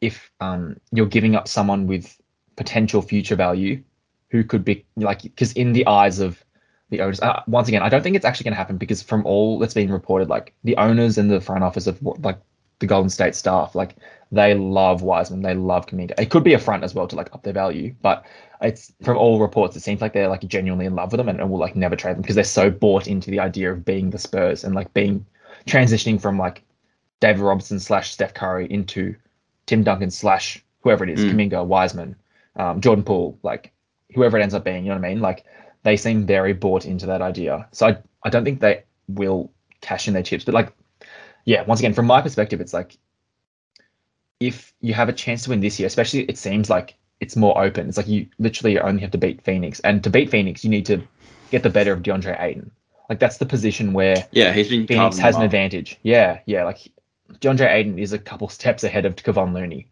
if um you're giving up someone with potential future value who could be like because in the eyes of the owners. Uh, once again, I don't think it's actually going to happen because from all that's been reported, like the owners and the front office of like the Golden State staff, like they love Wiseman, they love Kuminga. It could be a front as well to like up their value, but it's from all reports, it seems like they're like genuinely in love with them and, and will like never trade them because they're so bought into the idea of being the Spurs and like being transitioning from like David Robinson slash Steph Curry into Tim Duncan slash whoever it is, Mm. Kuminga, Wiseman, um, Jordan Poole, like whoever it ends up being, you know what I mean? Like they seem very bought into that idea. So I, I don't think they will cash in their chips. But like, yeah, once again, from my perspective, it's like if you have a chance to win this year, especially it seems like it's more open. It's like you literally only have to beat Phoenix. And to beat Phoenix, you need to get the better of DeAndre Ayton. Like that's the position where Yeah, he's been Phoenix has an up. advantage. Yeah, yeah. Like John DeAndre Ayton is a couple steps ahead of Kevon Looney,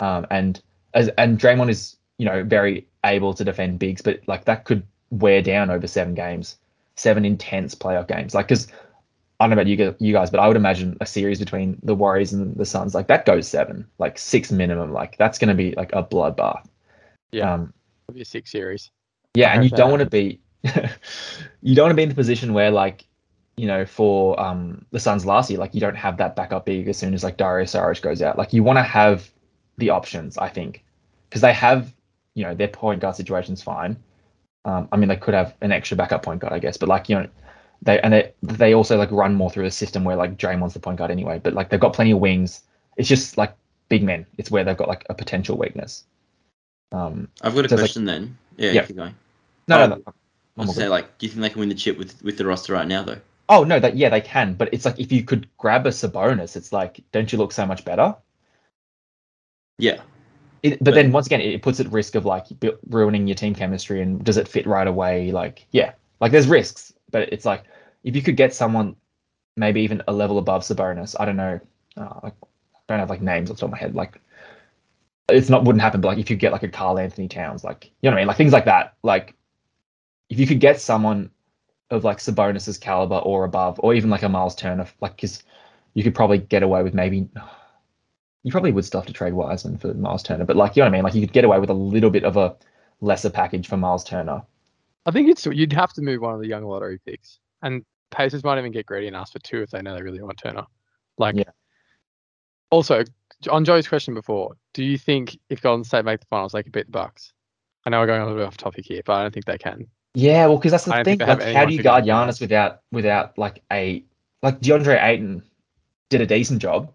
um, and as and Draymond is you know very able to defend bigs, but like that could wear down over seven games, seven intense playoff games. Like because I don't know about you guys, you guys, but I would imagine a series between the Warriors and the Suns like that goes seven, like six minimum. Like that's going to be like a bloodbath. Yeah. Um, It'll be a six series. yeah, I and you don't want to be you don't want to be in the position where like you know for um the Suns last year like you don't have that backup big as soon as like Dario Saric goes out. Like you want to have the options, I think, because they have you know their point guard situation's fine. Um, I mean they could have an extra backup point guard, I guess, but like you know they and they they also like run more through a system where like Draymond's the point guard anyway, but like they've got plenty of wings. It's just like big men. It's where they've got like a potential weakness. Um, I've got a So it's like- question then. Yeah, Yeah. keep going. no, Oh, no, no. I was all say like, do you think they can win the chip with with the roster right now though? Oh no, that yeah they can, but it's like if you could grab a Sabonis, it's like don't you look so much better? Yeah, It, but, But- then once again, it puts at risk of like ruining your team chemistry and does it fit right away? Like yeah, like there's risks, but it's like if you could get someone maybe even a level above Sabonis, I don't know, uh, like I don't have like names off the top of my head, like it's not wouldn't happen, but like if you get like a Karl-Anthony Towns, like you know what I mean, like things like that, like if you could get someone of like Sabonis's caliber or above, or even like a Miles Turner, like because you could probably get away with maybe you probably would still have to trade Wiseman for Miles Turner, but like you know what I mean, like you could get away with a little bit of a lesser package for Miles Turner. I think it's you'd have to move one of the young lottery picks, and Pacers might even get greedy and ask for two if they know they really want Turner. Like, Yeah. also on Joe's question before, do you think if Golden State make the finals, they could beat the Bucks? I know we're going a little bit off topic here, but I don't think they can. Yeah, well, because that's the I thing. think they have Like, how do you guard Giannis without without like a like DeAndre Ayton did a decent job,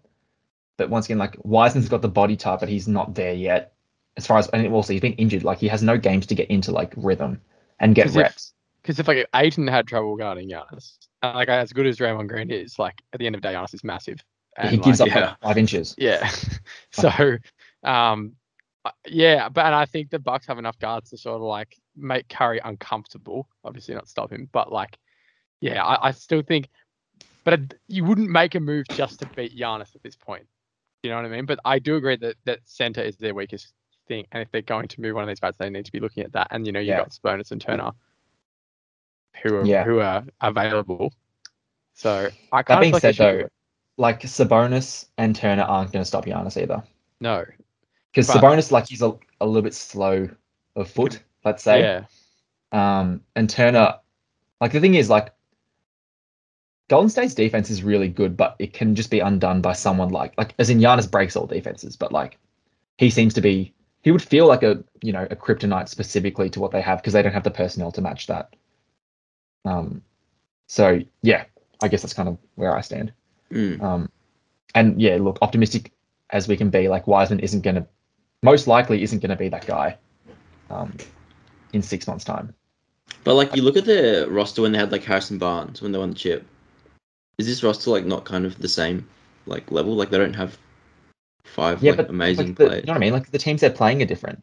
but once again, like Wiseman's got the body type, but he's not there yet. As far as and also he's been injured, like he has no games to get into like rhythm and get 'Cause if- reps. Because if like Ayton had trouble guarding Giannis, like as good as Draymond Green is, like at the end of the day, Giannis is massive. And, he gives like, up yeah. like five inches. Yeah. so, um, uh, yeah, but and I think the Bucks have enough guards to sort of like make Curry uncomfortable. Obviously, not stop him, but like, yeah, I, I still think, but you wouldn't make a move just to beat Giannis at this point. You know what I mean? But I do agree that that center is their weakest thing, and if they're going to move one of these guys, they need to be looking at that. And you know, you Yeah. got Sabonis and Turner, who are Yeah. who are available. So I That being like said, though, like Sabonis and Turner aren't going to stop Giannis either. no, Because Sabonis, like he's a, a little bit slow of foot, let's say. yeah, Um, and Turner, like the thing is, like Golden State's defense is really good, but it can just be undone by someone like, like as in Giannis breaks all defenses, but like he seems to be, he would feel like a, you know, a kryptonite specifically to what they have because they don't have the personnel to match that. Um, so yeah, I guess that's kind of where I stand. Mm. Um, and yeah, look, optimistic as we can be, like Wiseman isn't going to, most likely isn't going to be that guy, um, in six months' time. But like you look at the roster when they had like Harrison Barnes when they won the chip. Is this roster like not kind of the same like level? Like they don't have five Yeah, like but amazing like the, players. You know what I mean? Like the teams they're playing are different.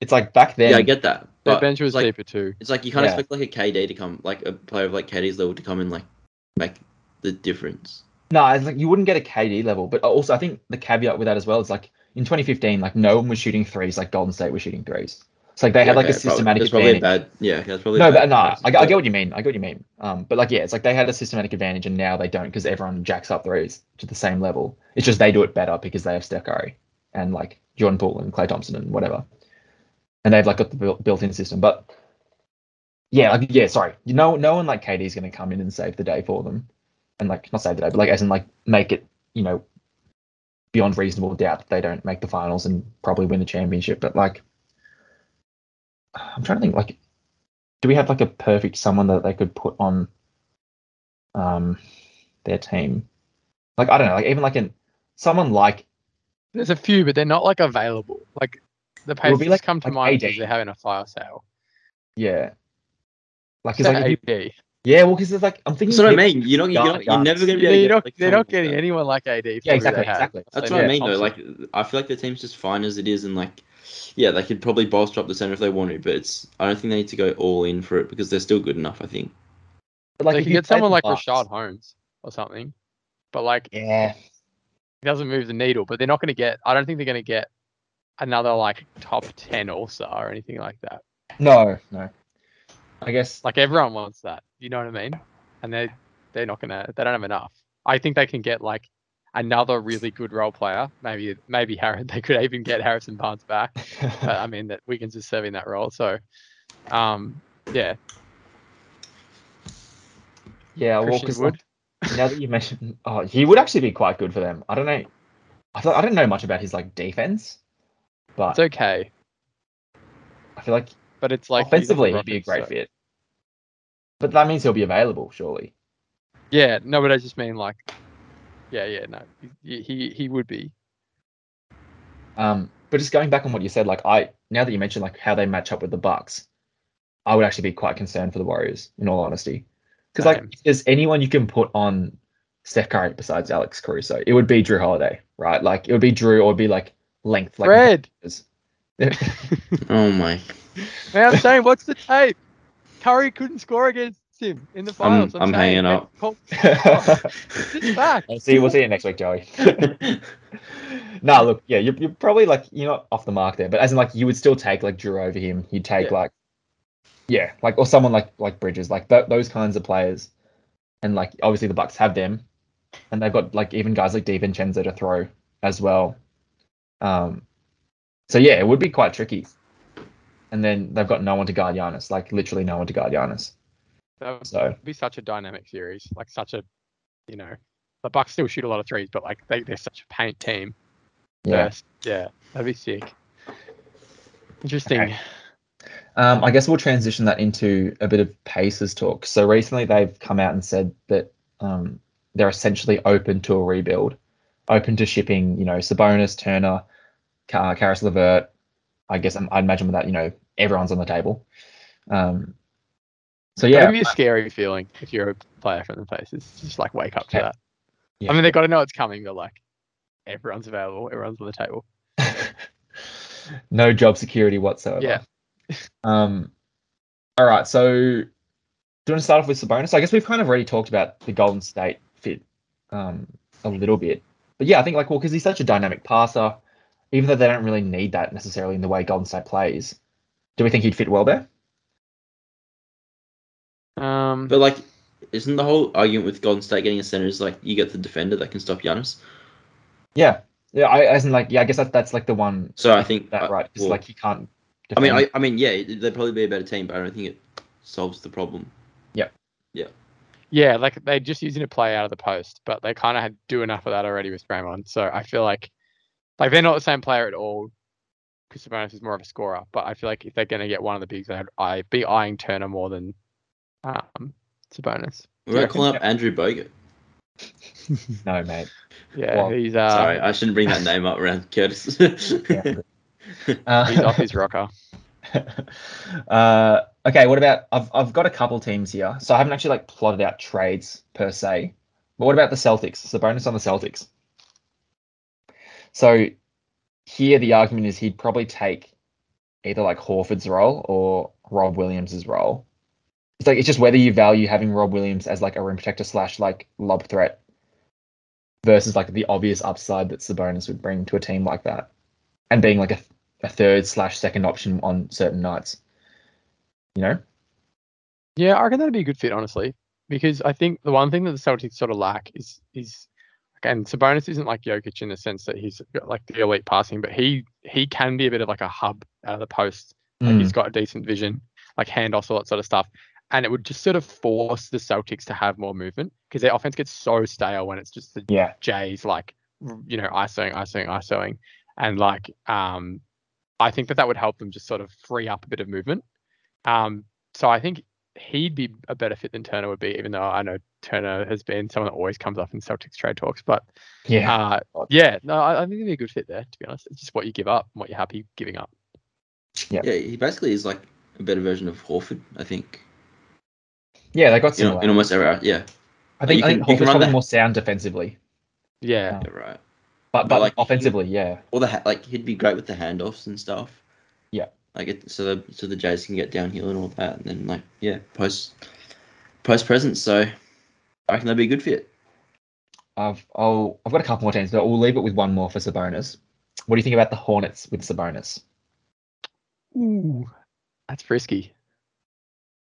It's like back then. yeah, I get that. their But bench was it's like, deeper too. it's like you can't Yeah. expect like a KD to come, like a player of like KD's level to come and like make the difference. No, it's like you wouldn't get a KD level, but also I think the caveat with that as well is like in 2015, like no one was shooting threes like Golden State was shooting threes. It's like they had like Okay, a systematic probably, advantage. Probably a bad. Yeah, that's probably. no, bad but no, I, I get what you mean. I get what you mean. Um, but like yeah, it's like they had a systematic advantage and now they don't because everyone jacks up threes to the same level. It's just they do it better because they have Steph Curry and like Jordan Poole and Klay Thompson and whatever, and they've like got the built- built-in system. But yeah, like yeah, sorry, you know, no one like KD is going to come in and save the day for them, and like not save the day, but like as in like make it you know beyond reasonable doubt that they don't make the finals and probably win the championship. But like, I'm trying to think like do we have like a perfect someone that they could put on um their team? Like I don't know, like even like an someone like There's a few, but they're not like available. Like the It would be like- come to like mind AD. because they're having a fire sale. yeah, like Is it's like if you- AD? yeah, well, because it's like I'm thinking. That's what I mean. You're not. You're, not, you're never going to be. Able to you're get, not, like, they're not getting that. anyone like AD. Yeah, who exactly, they have. exactly. So That's yeah, what I mean though. Like I feel like the team's just fine as it is, and like yeah, they could probably bolster up the center if they want to, but it's I don't think they need to go all in for it because they're still good enough. I think. but, like they if can you get someone like Bucks- Richaun Holmes or something, but like Yeah, he doesn't move the needle. But they're not going to get. I don't think they're going to get another like top ten All Star or anything like that. no, no. I guess Like everyone wants that. You know what I mean? And they they're not gonna. They don't have enough. I think they can get like another really good role player. Maybe maybe Harris, they could even get Harrison Barnes back. But I mean that Wiggins is serving that role. So um, yeah, yeah, well, Christian because Wood. now that you mentioned, oh, he would actually be quite good for them. I don't know. I thought I don't know much about his like defense, but It's okay, I feel like but it's like offensively he'd be a great so- fit. But that means he'll be available, surely. Yeah, no, but I just mean like, yeah, yeah, no, he he, he would be. Um, but just going back on what you said, like I now that you mentioned like how they match up with the Bucks, I would actually be quite concerned for the Warriors, in all honesty. Because like, Same. if there's anyone you can put on Steph Curry besides Alex Caruso, it would be Jrue Holiday, right? Like it would be Jrue, or it'd be like length, like Fred, Oh my. man, I'm saying, what's the tape? Curry couldn't score against him in the I'm- finals. I'm hanging man, up. Call- back. I'll see. We'll see you next week, Joey. no, look, yeah, you're, you're probably like you're not off the mark there, but as in like you would still take like Jrue over him. You'd take Yeah. like, yeah, like or someone like like Bridges, like th- those kinds of players, and like obviously the Bucks have them, and they've got like even guys like DiVincenzo to throw as well. Um, so yeah, it would be quite tricky. And then they've got no one to guard Giannis, like literally no one to guard Giannis. That would So be such a dynamic series, like such a, you know, the Bucks still shoot a lot of threes, but like they they're such a paint team. yeah. First. yeah, that'd be sick. Interesting. Okay. Um, I guess we'll transition that into a bit of Pacers talk. So recently they've come out and said that um, they're essentially open to a rebuild, open to shipping, you know, Sabonis, Turner, Car- Karis LeVert. I guess I'm, I'd imagine with that, you know, everyone's on the table. Um, so yeah, That'd be a scary feeling if you're a player from the Pacers. Just like wake up to that. Yeah. I mean, they've got to know it's coming, but like everyone's available, everyone's on the table. no job security whatsoever. Yeah. Um. All right. So, do you want to start off with Sabonis? I guess we've kind of already talked about the Golden State fit, um, a little bit. But yeah, I think like well, because he's such a dynamic passer, even though they don't really need that necessarily in the way Golden State plays. Do we think he'd fit well there? Um, But like, isn't the whole argument with Golden State getting a center is like you get the defender that can stop Giannis? Yeah. Yeah. I as in like yeah, I guess that's that's like the one So I think that uh, right because well, like he can't. I mean. I, I mean, yeah, they'd probably be a better team, but I don't think it solves the problem. yeah, Yeah. Yeah, like they're just using a play out of the post, but they kind of had do enough of that already with Draymond. So I feel like, like they're not the same player at all. Chris Sabonis is more of a scorer, but I feel like if they're going to get one of the bigs, I'd I be eyeing Turner more than um, it's a bonus. We're you gonna call up reckon? Andrew Bogut. no, mate. Yeah, Well, he's uh, Sorry, I shouldn't bring that name up around Curtis. Yeah. Uh, he's off his rocker. uh, okay, what about I've I've got a couple teams here, so I haven't actually like plotted out trades per se. But what about the Celtics? The bonus on the Celtics. So here the argument is he'd probably take either like Horford's role or Rob Williams's role. It's like it's just whether you value having Rob Williams as like a rim protector slash like lob threat versus like the obvious upside that Sabonis would bring to a team like that, and being like a, a third slash second option on certain nights. You know, Yeah, I reckon that'd be a good fit, honestly, because I think the one thing that the Celtics sort of lack is is again Sabonis isn't like Jokic in the sense that he's got like the elite passing, but he he can be a bit of like a hub out of the post. Like Mm. he's got a decent vision, like handoffs, all that sort of stuff. And it would just sort of force the Celtics to have more movement because their offense gets so stale when it's just the yeah, Jays like you know ISOing, ISOing, ISOing, and like um, I think that that would help them just sort of free up a bit of movement. Um, so I think he'd be a better fit than Turner would be, even though I know Turner has been someone that always comes up in Celtics trade talks. But yeah. uh, yeah, no, I, I think it'd be a good fit there. To be honest, it's just what you give up, and what you're happy giving up. yeah, he basically is like a better version of Horford, I think. Yeah, they got You know, similar. in almost every uh, yeah, I think, you I can- think you can probably that- more sound defensively, Yeah, yeah, right. but But, but like, he- offensively, yeah, Or the ha- like he'd be great with the handoffs and stuff. Yeah. Like it, so the so the Jays can get downhill and all that, and then like yeah, post post presence. So I reckon that'd be a good fit. I've I'll, I've got a couple more teams, but we'll leave it with one more for Sabonis. What do you think about the Hornets with Sabonis? Ooh, that's frisky.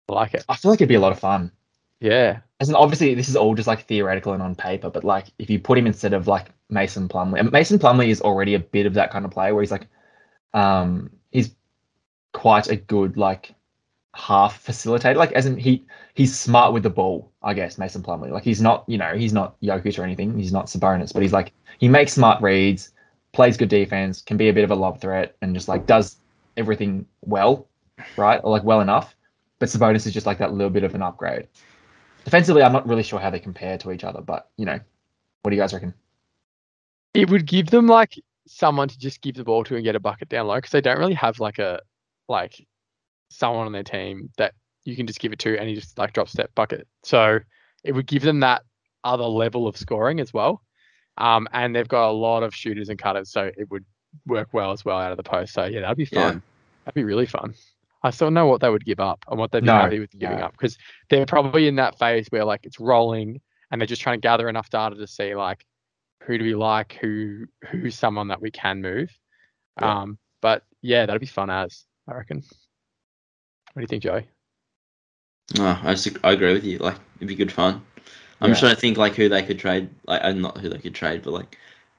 I like it. I feel like it'd be a lot of fun, Yeah, as in obviously this is all just like theoretical and on paper, but like if you put him instead of like Mason Plumlee, and Mason Plumlee is already a bit of that kind of player where he's like, um, he's quite a good like half facilitator. Like as in he he's smart with the ball, I guess. Mason Plumlee, like he's not you know he's not Jokic or anything. He's not Sabonis, but he's like he makes smart reads, plays good defense, can be a bit of a lob threat, and just like does everything well, right? Or like well enough. But Sabonis is just like that little bit of an upgrade. Defensively, I'm not really sure how they compare to each other, but you know, what do you guys reckon? It would give them like someone to just give the ball to and get a bucket down low because they don't really have like a like someone on their team that you can just give it to and he just like drop step bucket. So it would give them that other level of scoring as well. Um, and they've got a lot of shooters and cutters, so it would work well as well out of the post. So yeah, that'd be Yeah. fun. That'd be really fun. I still know what they would give up and what they'd be No, happy with giving no. up because they're probably in that phase where like it's rolling and they're just trying to gather enough data to see like who do we like, who who's someone that we can move. Yeah. Um, but yeah, that'd be fun as I reckon. What do you think, Joey? No, I just I agree with you. Like it'd be good fun. I'm Yeah. just trying to think like who they could trade. Like uh, not who they could trade, but like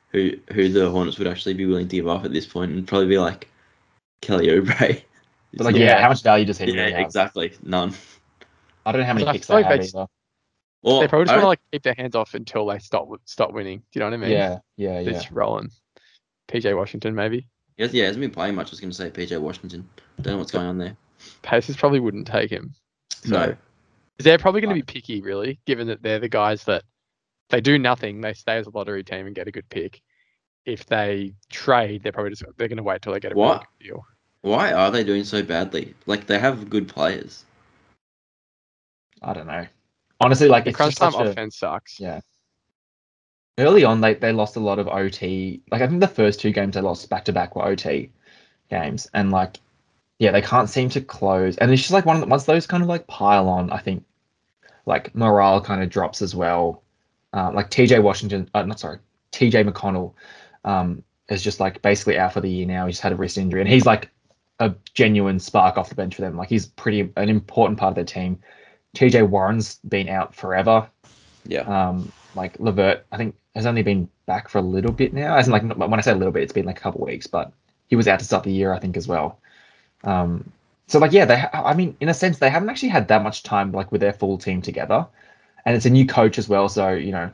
who who the Hornets would actually be willing to give up at this point, and probably be like Kelly Oubre. But like, yeah, Yeah. how much value does he yeah, really have? exactly, none. I don't know how many I picks they like have they just- either. Or they probably just want to like keep their hands off until they stop stop winning. Do you know what I mean? Yeah, yeah, They're yeah. just rolling. PJ Washington maybe. He has- yeah, he hasn't been playing much. I was going to say PJ Washington. Don't know what's going on there. Pacers probably wouldn't take him. So No. they're probably going to be picky, really, given that they're the guys that they do nothing. They stay as a lottery team and get a good pick. If they trade, they're probably just they're going to wait till they get a really What? good deal. Why are they doing so badly? Like they have good players. I don't know. Honestly, like The it's crunch just time such a, offense sucks. yeah. Early on, they, they lost a lot of OT. Like I think the first two games they lost back to back were OT games, and like yeah, they can't seem to close. And it's just like one of the, once those kind of like pile on, I think like morale kind of drops as well. Uh, like TJ Washington, uh, not sorry, TJ McConnell, um, is just like basically out for the year now. He's had a wrist injury, and he's like a genuine spark off the bench for them. Like he's pretty an important part of their team. TJ Warren's been out forever. Yeah. Um, like LeVert, I think has only been back for a little bit now. As in, like when I say a little bit, it's been like a couple of weeks, but he was out to start the year, I think, as well. Um, so like yeah, they. Ha- I mean, in a sense, they haven't actually had that much time like with their full team together, and it's a new coach as well. So you know,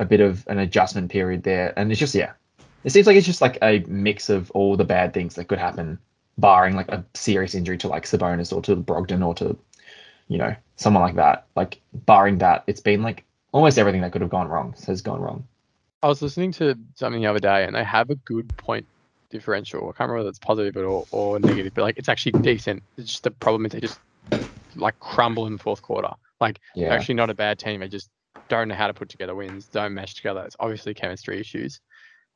a bit of an adjustment period there, and it's just yeah, it seems like it's just like a mix of all the bad things that could happen, barring like a serious injury to like Sabonis or to Brogdon or to, you know, someone like that. Like barring that, it's been like almost everything that could have gone wrong has gone wrong. I was listening to something the other day, and they have a good point differential. I can't remember whether it's positive or, or negative, but like it's actually decent. It's just the problem is they just like crumble in the fourth quarter. Like Yeah. they're actually not a bad team. They just don't know how to put together wins, don't mesh together. It's obviously chemistry issues.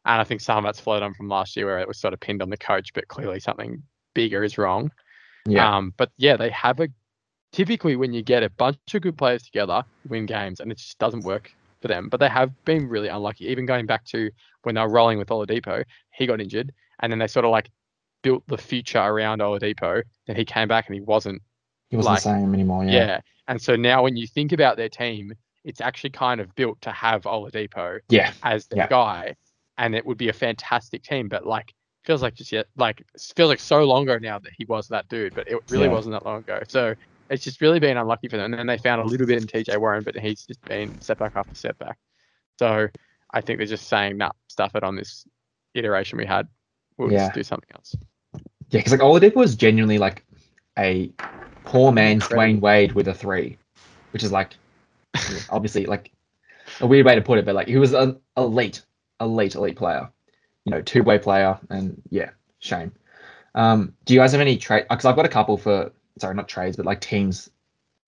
And I think some of that's flowed on from last year where it was sort of pinned on the coach, but clearly something bigger is wrong. yeah. Um, but yeah, they have a typically when you get a bunch of good players together, win games, and it just doesn't work for them. But they have been really unlucky. Even going back to when they were rolling with Oladipo, he got injured, and then they sort of like built the future around Oladipo. Then he came back and he wasn't. he wasn't like- the same anymore. Yeah. Yeah. And so now when you think about their team, it's actually kind of built to have Oladipo Yeah. as the Yeah. guy, and it would be a fantastic team. But like, feels like just yet, like feels like so long ago now that he was that dude, but it really Yeah. wasn't that long ago. So it's just really been unlucky for them. And then they found a little bit in TJ Warren, but he's just been setback after setback. So I think they're just saying, nah, stuff it on this iteration we had. We'll Yeah. just do something else. Yeah, because like Oladipo was genuinely like a poor man's. Dwyane Wade with a three, which is like obviously like a weird way to put it, but like he was an elite, elite, elite player. You know, two way player, and yeah, shame. Um, do you guys have any trade? Because I've got a couple for sorry, not trades, but like teams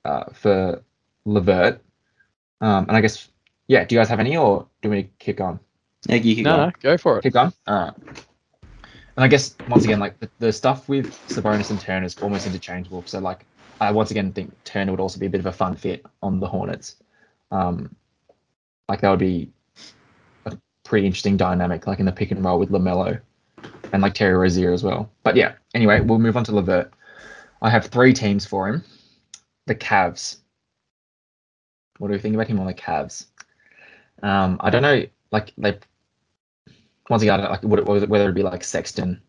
uh, for LeVert. Um, and I guess yeah, do you guys have any, or do we kick on? Yeah, you can No, go. no, go for it. Keep going. All right. And I guess once again, like the, the stuff with Sabonis and Turner is almost interchangeable. So like, I once again think Turner would also be a bit of a fun fit on the Hornets. Um, like that would be a pretty interesting dynamic, like in the pick and roll with LaMelo and like Terry Rozier as well. But yeah, anyway, we'll move on to LeVert. I have three teams for him. The Cavs. What do we think about him on the Cavs? Um, I don't know. Like they, once again, like whether it be like Sexton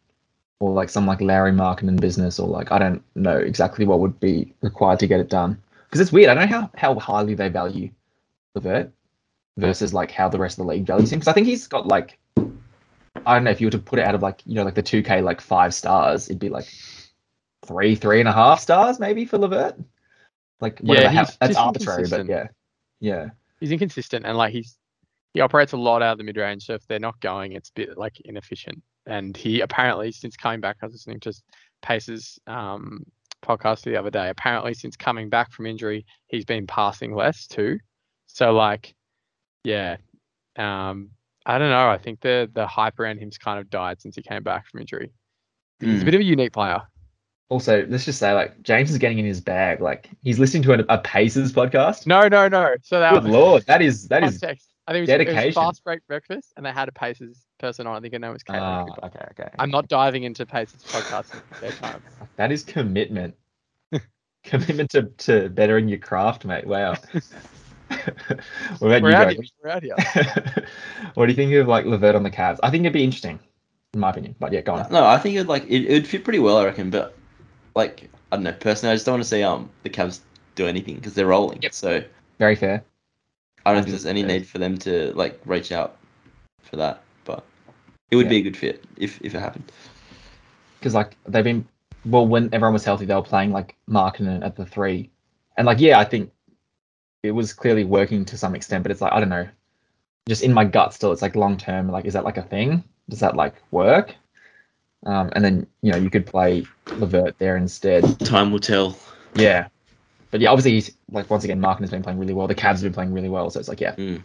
or like some like Lauri Markkanen business or like I don't know exactly what would be required to get it done. Because it's weird. I don't know how how highly they value LeVert versus like how the rest of the league values him. Because I think he's got like I don't know if you were to put it out of like you know like the two K like five stars, it'd be like three three and a half stars maybe for LeVert. Like Yeah, whatever. he's how, that's arbitrary, but yeah, yeah. He's inconsistent and like he's he operates a lot out of the mid range. So if they're not going, it's a bit like inefficient. And he apparently since coming back, I was listening to Pace's um, podcast the other day. Apparently since coming back from injury, he's been passing less too. So like, yeah, um, I don't know. I think the the hype around him's kind of died since he came back from injury. He's a Mm. bit of a unique player. Also, let's just say like James is getting in his bag. Like he's listening to a, a Pacers podcast. No, no, no. So that Good lord, that is that is. context. I think it was, it was fast break breakfast, and they had a Pacers person on. I think her name was Caitlin. Ah, okay, okay. I'm not diving into Pacers podcast their time. That is commitment. commitment to, to bettering your craft, mate. Wow. what about We're you, out Joe? here. We're out here. what do you think of like LeVert on the Cavs? I think it'd be interesting, in my opinion. But yeah, go on. No, I think it'd like it would fit pretty well. I reckon, but like I don't know. Personally, I just don't want to see um the Cavs do anything because they're rolling. Yep. So Very fair. I don't I think there's any it is. need for them to like reach out for that. But it would Yeah. be a good fit if if it happened. because like they've been well when everyone was healthy they were playing like Markkanen at the three and like yeah I think it was clearly working to some extent but it's like I don't know. Just in my gut still it's like long term like is that like a thing? Does that like work? Um and then you know you could play LeVert there instead. Time will tell. yeah. But yeah obviously he's like once again Markin has been playing really well. The Cavs have been playing really well so it's like yeah. Mm.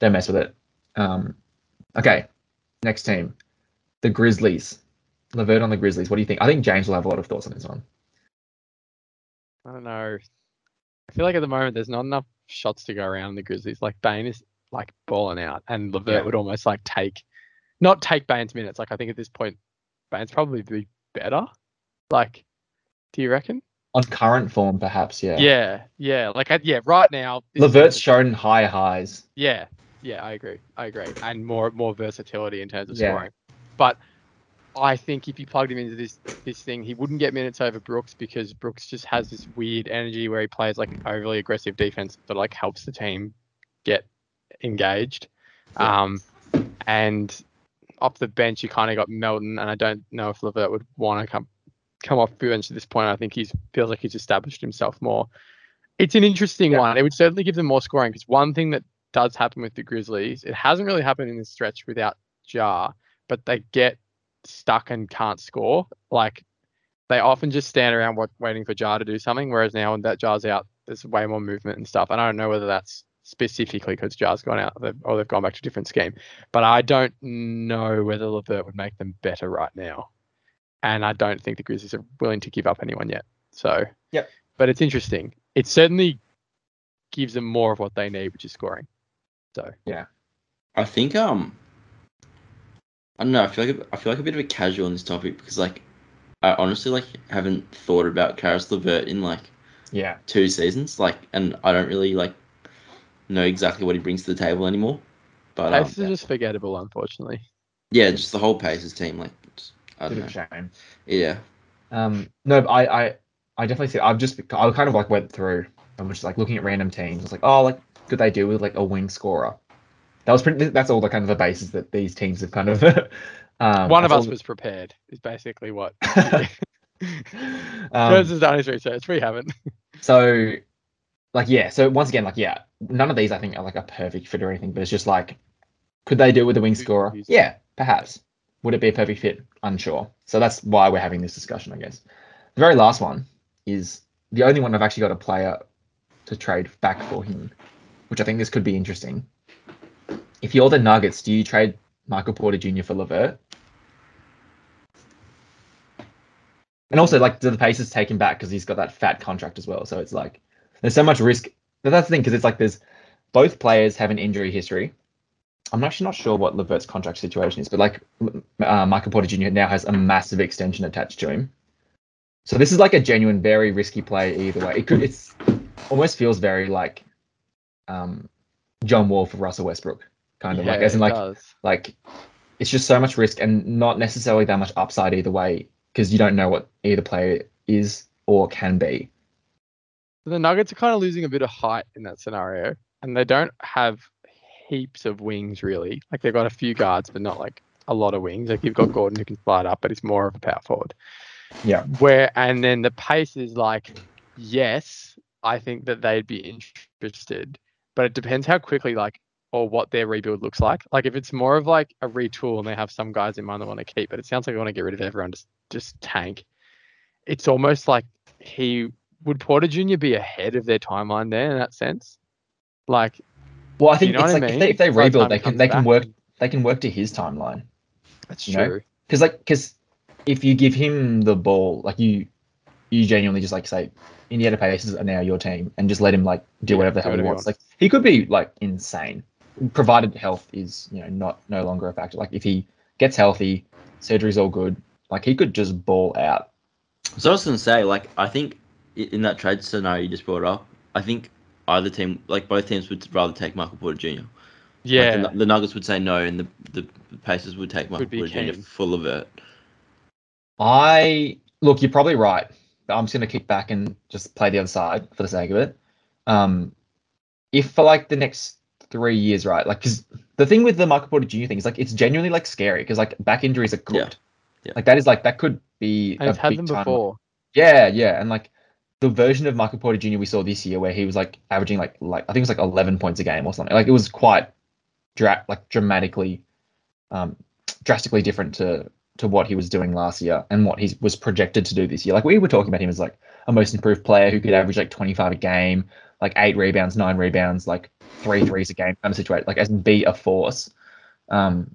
don't mess with it. Um okay. Next team. The Grizzlies. LeVert on the Grizzlies. What do you think? I think James will have a lot of thoughts on this one. I don't know. I feel like at the moment there's not enough shots to go around in the Grizzlies. Like Bane is like balling out, and LeVert Yeah. would almost like take, not take Bane's minutes. Like I think at this point, Bane's probably be better. Like, do you reckon? on current form, perhaps, yeah. Yeah, yeah. Like yeah, right now. LeVert's shown higher highs. Yeah, yeah, I agree. I agree, and more more versatility in terms of Yeah. scoring. But I think if you plugged him into this this thing, he wouldn't get minutes over Brooks because Brooks just has this weird energy where he plays like an overly aggressive defense that like helps the team get engaged. Yeah. Um, and off the bench, you kind of got Melton, and I don't know if LeVert would want to come come off the bench at this point. I think he feels like he's established himself more. It's an interesting Yeah. one. It would certainly give them more scoring because one thing that does happen with the Grizzlies, it hasn't really happened in this stretch without Ja, but they get stuck and can't score. Like they often just stand around wa- waiting for Ja to do something, whereas now when that Ja's out, there's way more movement and stuff. And I don't know whether that's specifically because Ja's gone out or they've gone back to a different scheme, but I don't know whether LeVert would make them better right now. And I don't think the Grizzlies are willing to give up anyone yet. So, Yep. But it's interesting. It certainly gives them more of what they need, which is scoring. So yeah. I think um I don't know, I feel like a, I feel like a bit of a casual on this topic because like I honestly like haven't thought about Karis LeVert in like Yeah. two seasons. Like and I don't really like know exactly what he brings to the table anymore. But um, Pace is just forgettable, unfortunately. yeah, just the whole Pacers team, like just- I don't of know. a shame. Yeah. Um, no, I, I, I definitely see. I've just, I kind of like went through and was just like looking at random teams. I was like, oh, like could they do with like a wing scorer? That was pretty. That's all the kind of the basis that these teams have kind of. um, One of us all- was prepared, is basically what. um, Burns has done his research. We haven't. So, like, yeah. So once again, like, yeah, none of these I think are like a perfect fit or anything, but it's just like, could they do it with a wing scorer? Yeah, perhaps. Would it be a perfect fit? Unsure. So that's why we're having this discussion, I guess. The very last one is the only one I've actually got a player to trade back for him, which I think this could be interesting. If you're the Nuggets, do you trade Michael Porter Jr. for LeVert? And also, like, do the Pacers take him back because he's got that fat contract as well? So it's like there's so much risk. But that's the thing because it's like there's both players have an injury history. I'm actually not sure what LeVert's contract situation is, but like uh, Michael Porter Jr. now has a massive extension attached to him. So this is like a genuine, very risky play either way. It could, it's almost feels very like um, John Wall for Russell Westbrook, kind of like as in like does. like it's just so much risk and not necessarily that much upside either way because you don't know what either player is or can be. the Nuggets are kind of losing a bit of height in that scenario, and they don't have heaps of wings really. Like they've got a few guards, but not like a lot of wings. Like you've got Gordon who can slide up, but he's more of a power forward. Yeah. Where and then the pace is like, yes, I think that they'd be interested, but it depends how quickly like or what their rebuild looks like. Like if it's more of like a retool and they have some guys in mind they want to keep, but it sounds like they want to get rid of everyone, just just tank. It's almost like he would Porter Jr. be ahead of their timeline there in that sense? Like, Well, I Do you think know it's what I like if mean? they, if they rebuild, they can they can work and- they can work to his timeline. that's true. because like because if you give him the ball like you you genuinely just like say indiana pacers are now your team and just let him like do whatever the hell he wants like he could be like insane provided health is you know not no longer a factor like if he gets healthy surgery's all good like he could just ball out So I was gonna say, like, I think in that trade scenario you just brought up, I think either team, like both teams, would rather take Michael Porter Jr. Like, Yeah, the, the Nuggets would say no, and the the Pacers would take Michael Would be Porter Jr. keen. full of it. i look you're probably right but i'm just going to kick back and just play the other side for the sake of it um if for like the next three years right like because the thing with the michael porter jr thing is like it's genuinely like scary because like back injuries are Yeah. Yeah. like that is like that could be and it's a had big them time- before. Yeah, yeah, and like the version of Michael Porter Jr. we saw this year, where he was like averaging like like I think it was like 11 points a game or something. Like it was quite dra- like dramatically, um, drastically different to to what he was doing last year and what he was projected to do this year. Like we were talking about him as like a most improved player who could average like 25 a game, like eight rebounds, nine rebounds, like three threes a game kind of situation, like as be a force. Um,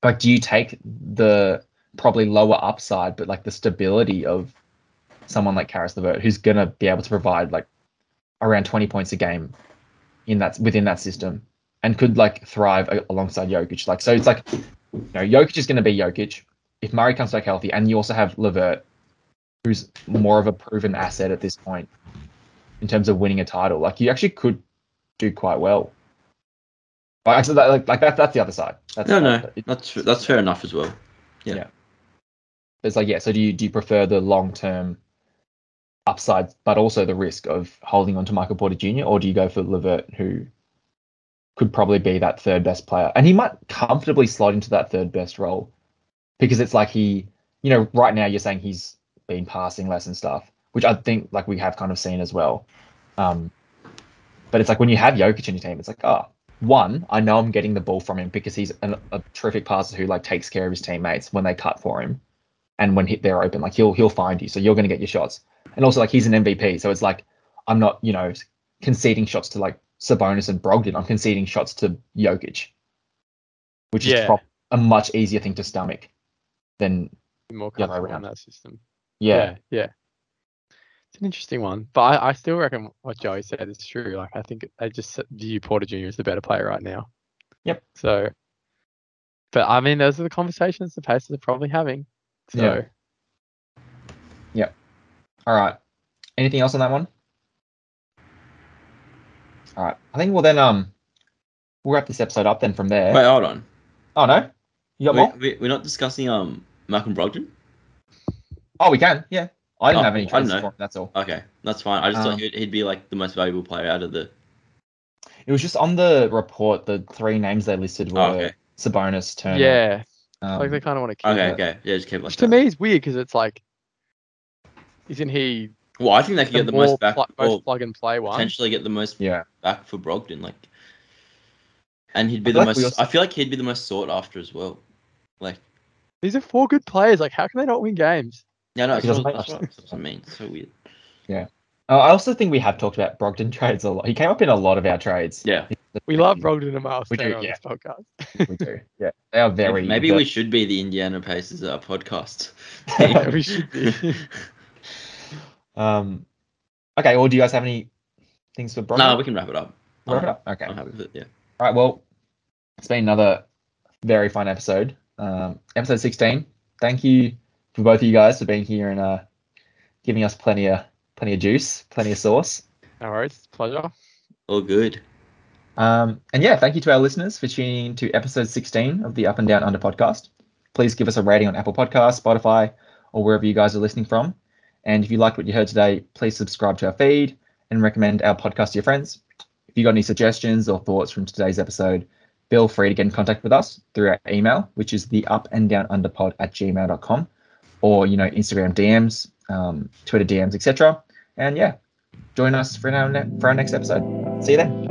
but do you take the probably lower upside, but like the stability of someone like Karis LeVert, who's gonna be able to provide like around 20 points a game in that within that system, and could like thrive alongside Jokic. Like so, it's like you know Jokic is gonna be Jokic. If Murray comes back healthy, and you also have LeVert, who's more of a proven asset at this point in terms of winning a title, like you actually could do quite well. Like, that, like, like that, that's the other side. That's No, no, it- that's that's fair enough as well. Yeah. It's like yeah so do you do you prefer the long term upside but also the risk of holding on to michael porter jr or do you go for levert who could probably be that third best player and he might comfortably slot into that third best role because it's like he you know right now you're saying he's been passing less and stuff which i think like we have kind of seen as well um but it's like when you have Jokic in your team it's like oh one i know i'm getting the ball from him because he's an, a terrific passer who like takes care of his teammates when they cut for him and when hit they're open, like he'll he'll find you, so you're going to get your shots. And also, like he's an MVP, so it's like I'm not, you know, conceding shots to like Sabonis and Brogdon. I'm conceding shots to Jokic, which is Yeah. prob- a much easier thing to stomach than More the other way comfortable in around. that system. yeah, yeah, It's an interesting one, but I, I still reckon what Joey said is true. Like I think they just view Porter Jr. as the better player right now. Yep. So, but I mean, those are the conversations the Pacers are probably having. So Yeah. All right. Anything else on that one? All right. I think we'll then um we'll wrap this episode up then from there. Wait, hold on. Oh no, you got We, more? we, we're not discussing um Malcolm Brogdon. Oh, we can. Yeah. I didn't Oh, have any I don't trades know. for him. That's all. Okay, that's fine. I just Um, thought he'd, he'd be like the most valuable player out of the. It was just on the report. The three names they listed were Oh, okay. Sabonis, Turner. yeah, um, like they kind of want to keep Okay, it. okay, yeah, just keep it like Which to me is weird because it's like, isn't he Well, I think they could the get the most back, pl- most plug and play one? potentially get the most yeah. back for Brogdon, like. And he'd be I the like most. also- I feel like he'd be the most sought after as well. Like, These are four good players. Like, how can they not win games? Yeah, no, He that's doesn't what, that's, that's what I mean. It's so weird. Uh, I also think we have talked about Brogdon trades a lot. He came up in a lot of our trades. Yeah, We love Brogdon and Miles We do, Turner on yeah. this podcast. We do. Yeah. They are very. maybe we should be the Indiana Pacers uh, podcast. Yeah, we should be. Um. Okay. Well, do you guys have any things for Brogdon? no, we can wrap it up. Wrap it up. Okay. I'm happy with it. Yeah. All right. Well, it's been another very fun episode. Um, episode 16. Thank you for both of you guys for being here and uh, giving us plenty of plenty of juice, plenty of sauce. no worries. Pleasure. All good. Um, and yeah, thank you to our listeners for tuning in to episode 16 of the Up and Down Under podcast. Please give us a rating on Apple Podcasts, Spotify, or wherever you guys are listening from. And if you liked what you heard today, please subscribe to our feed and recommend our podcast to your friends. If you got any suggestions or thoughts from today's episode, feel free to get in contact with us through our email, which is the up and down underpod at gmail.com, or you know, Instagram DMs, um, Twitter DMs, etc. And yeah, join us for for our next episode. See you then.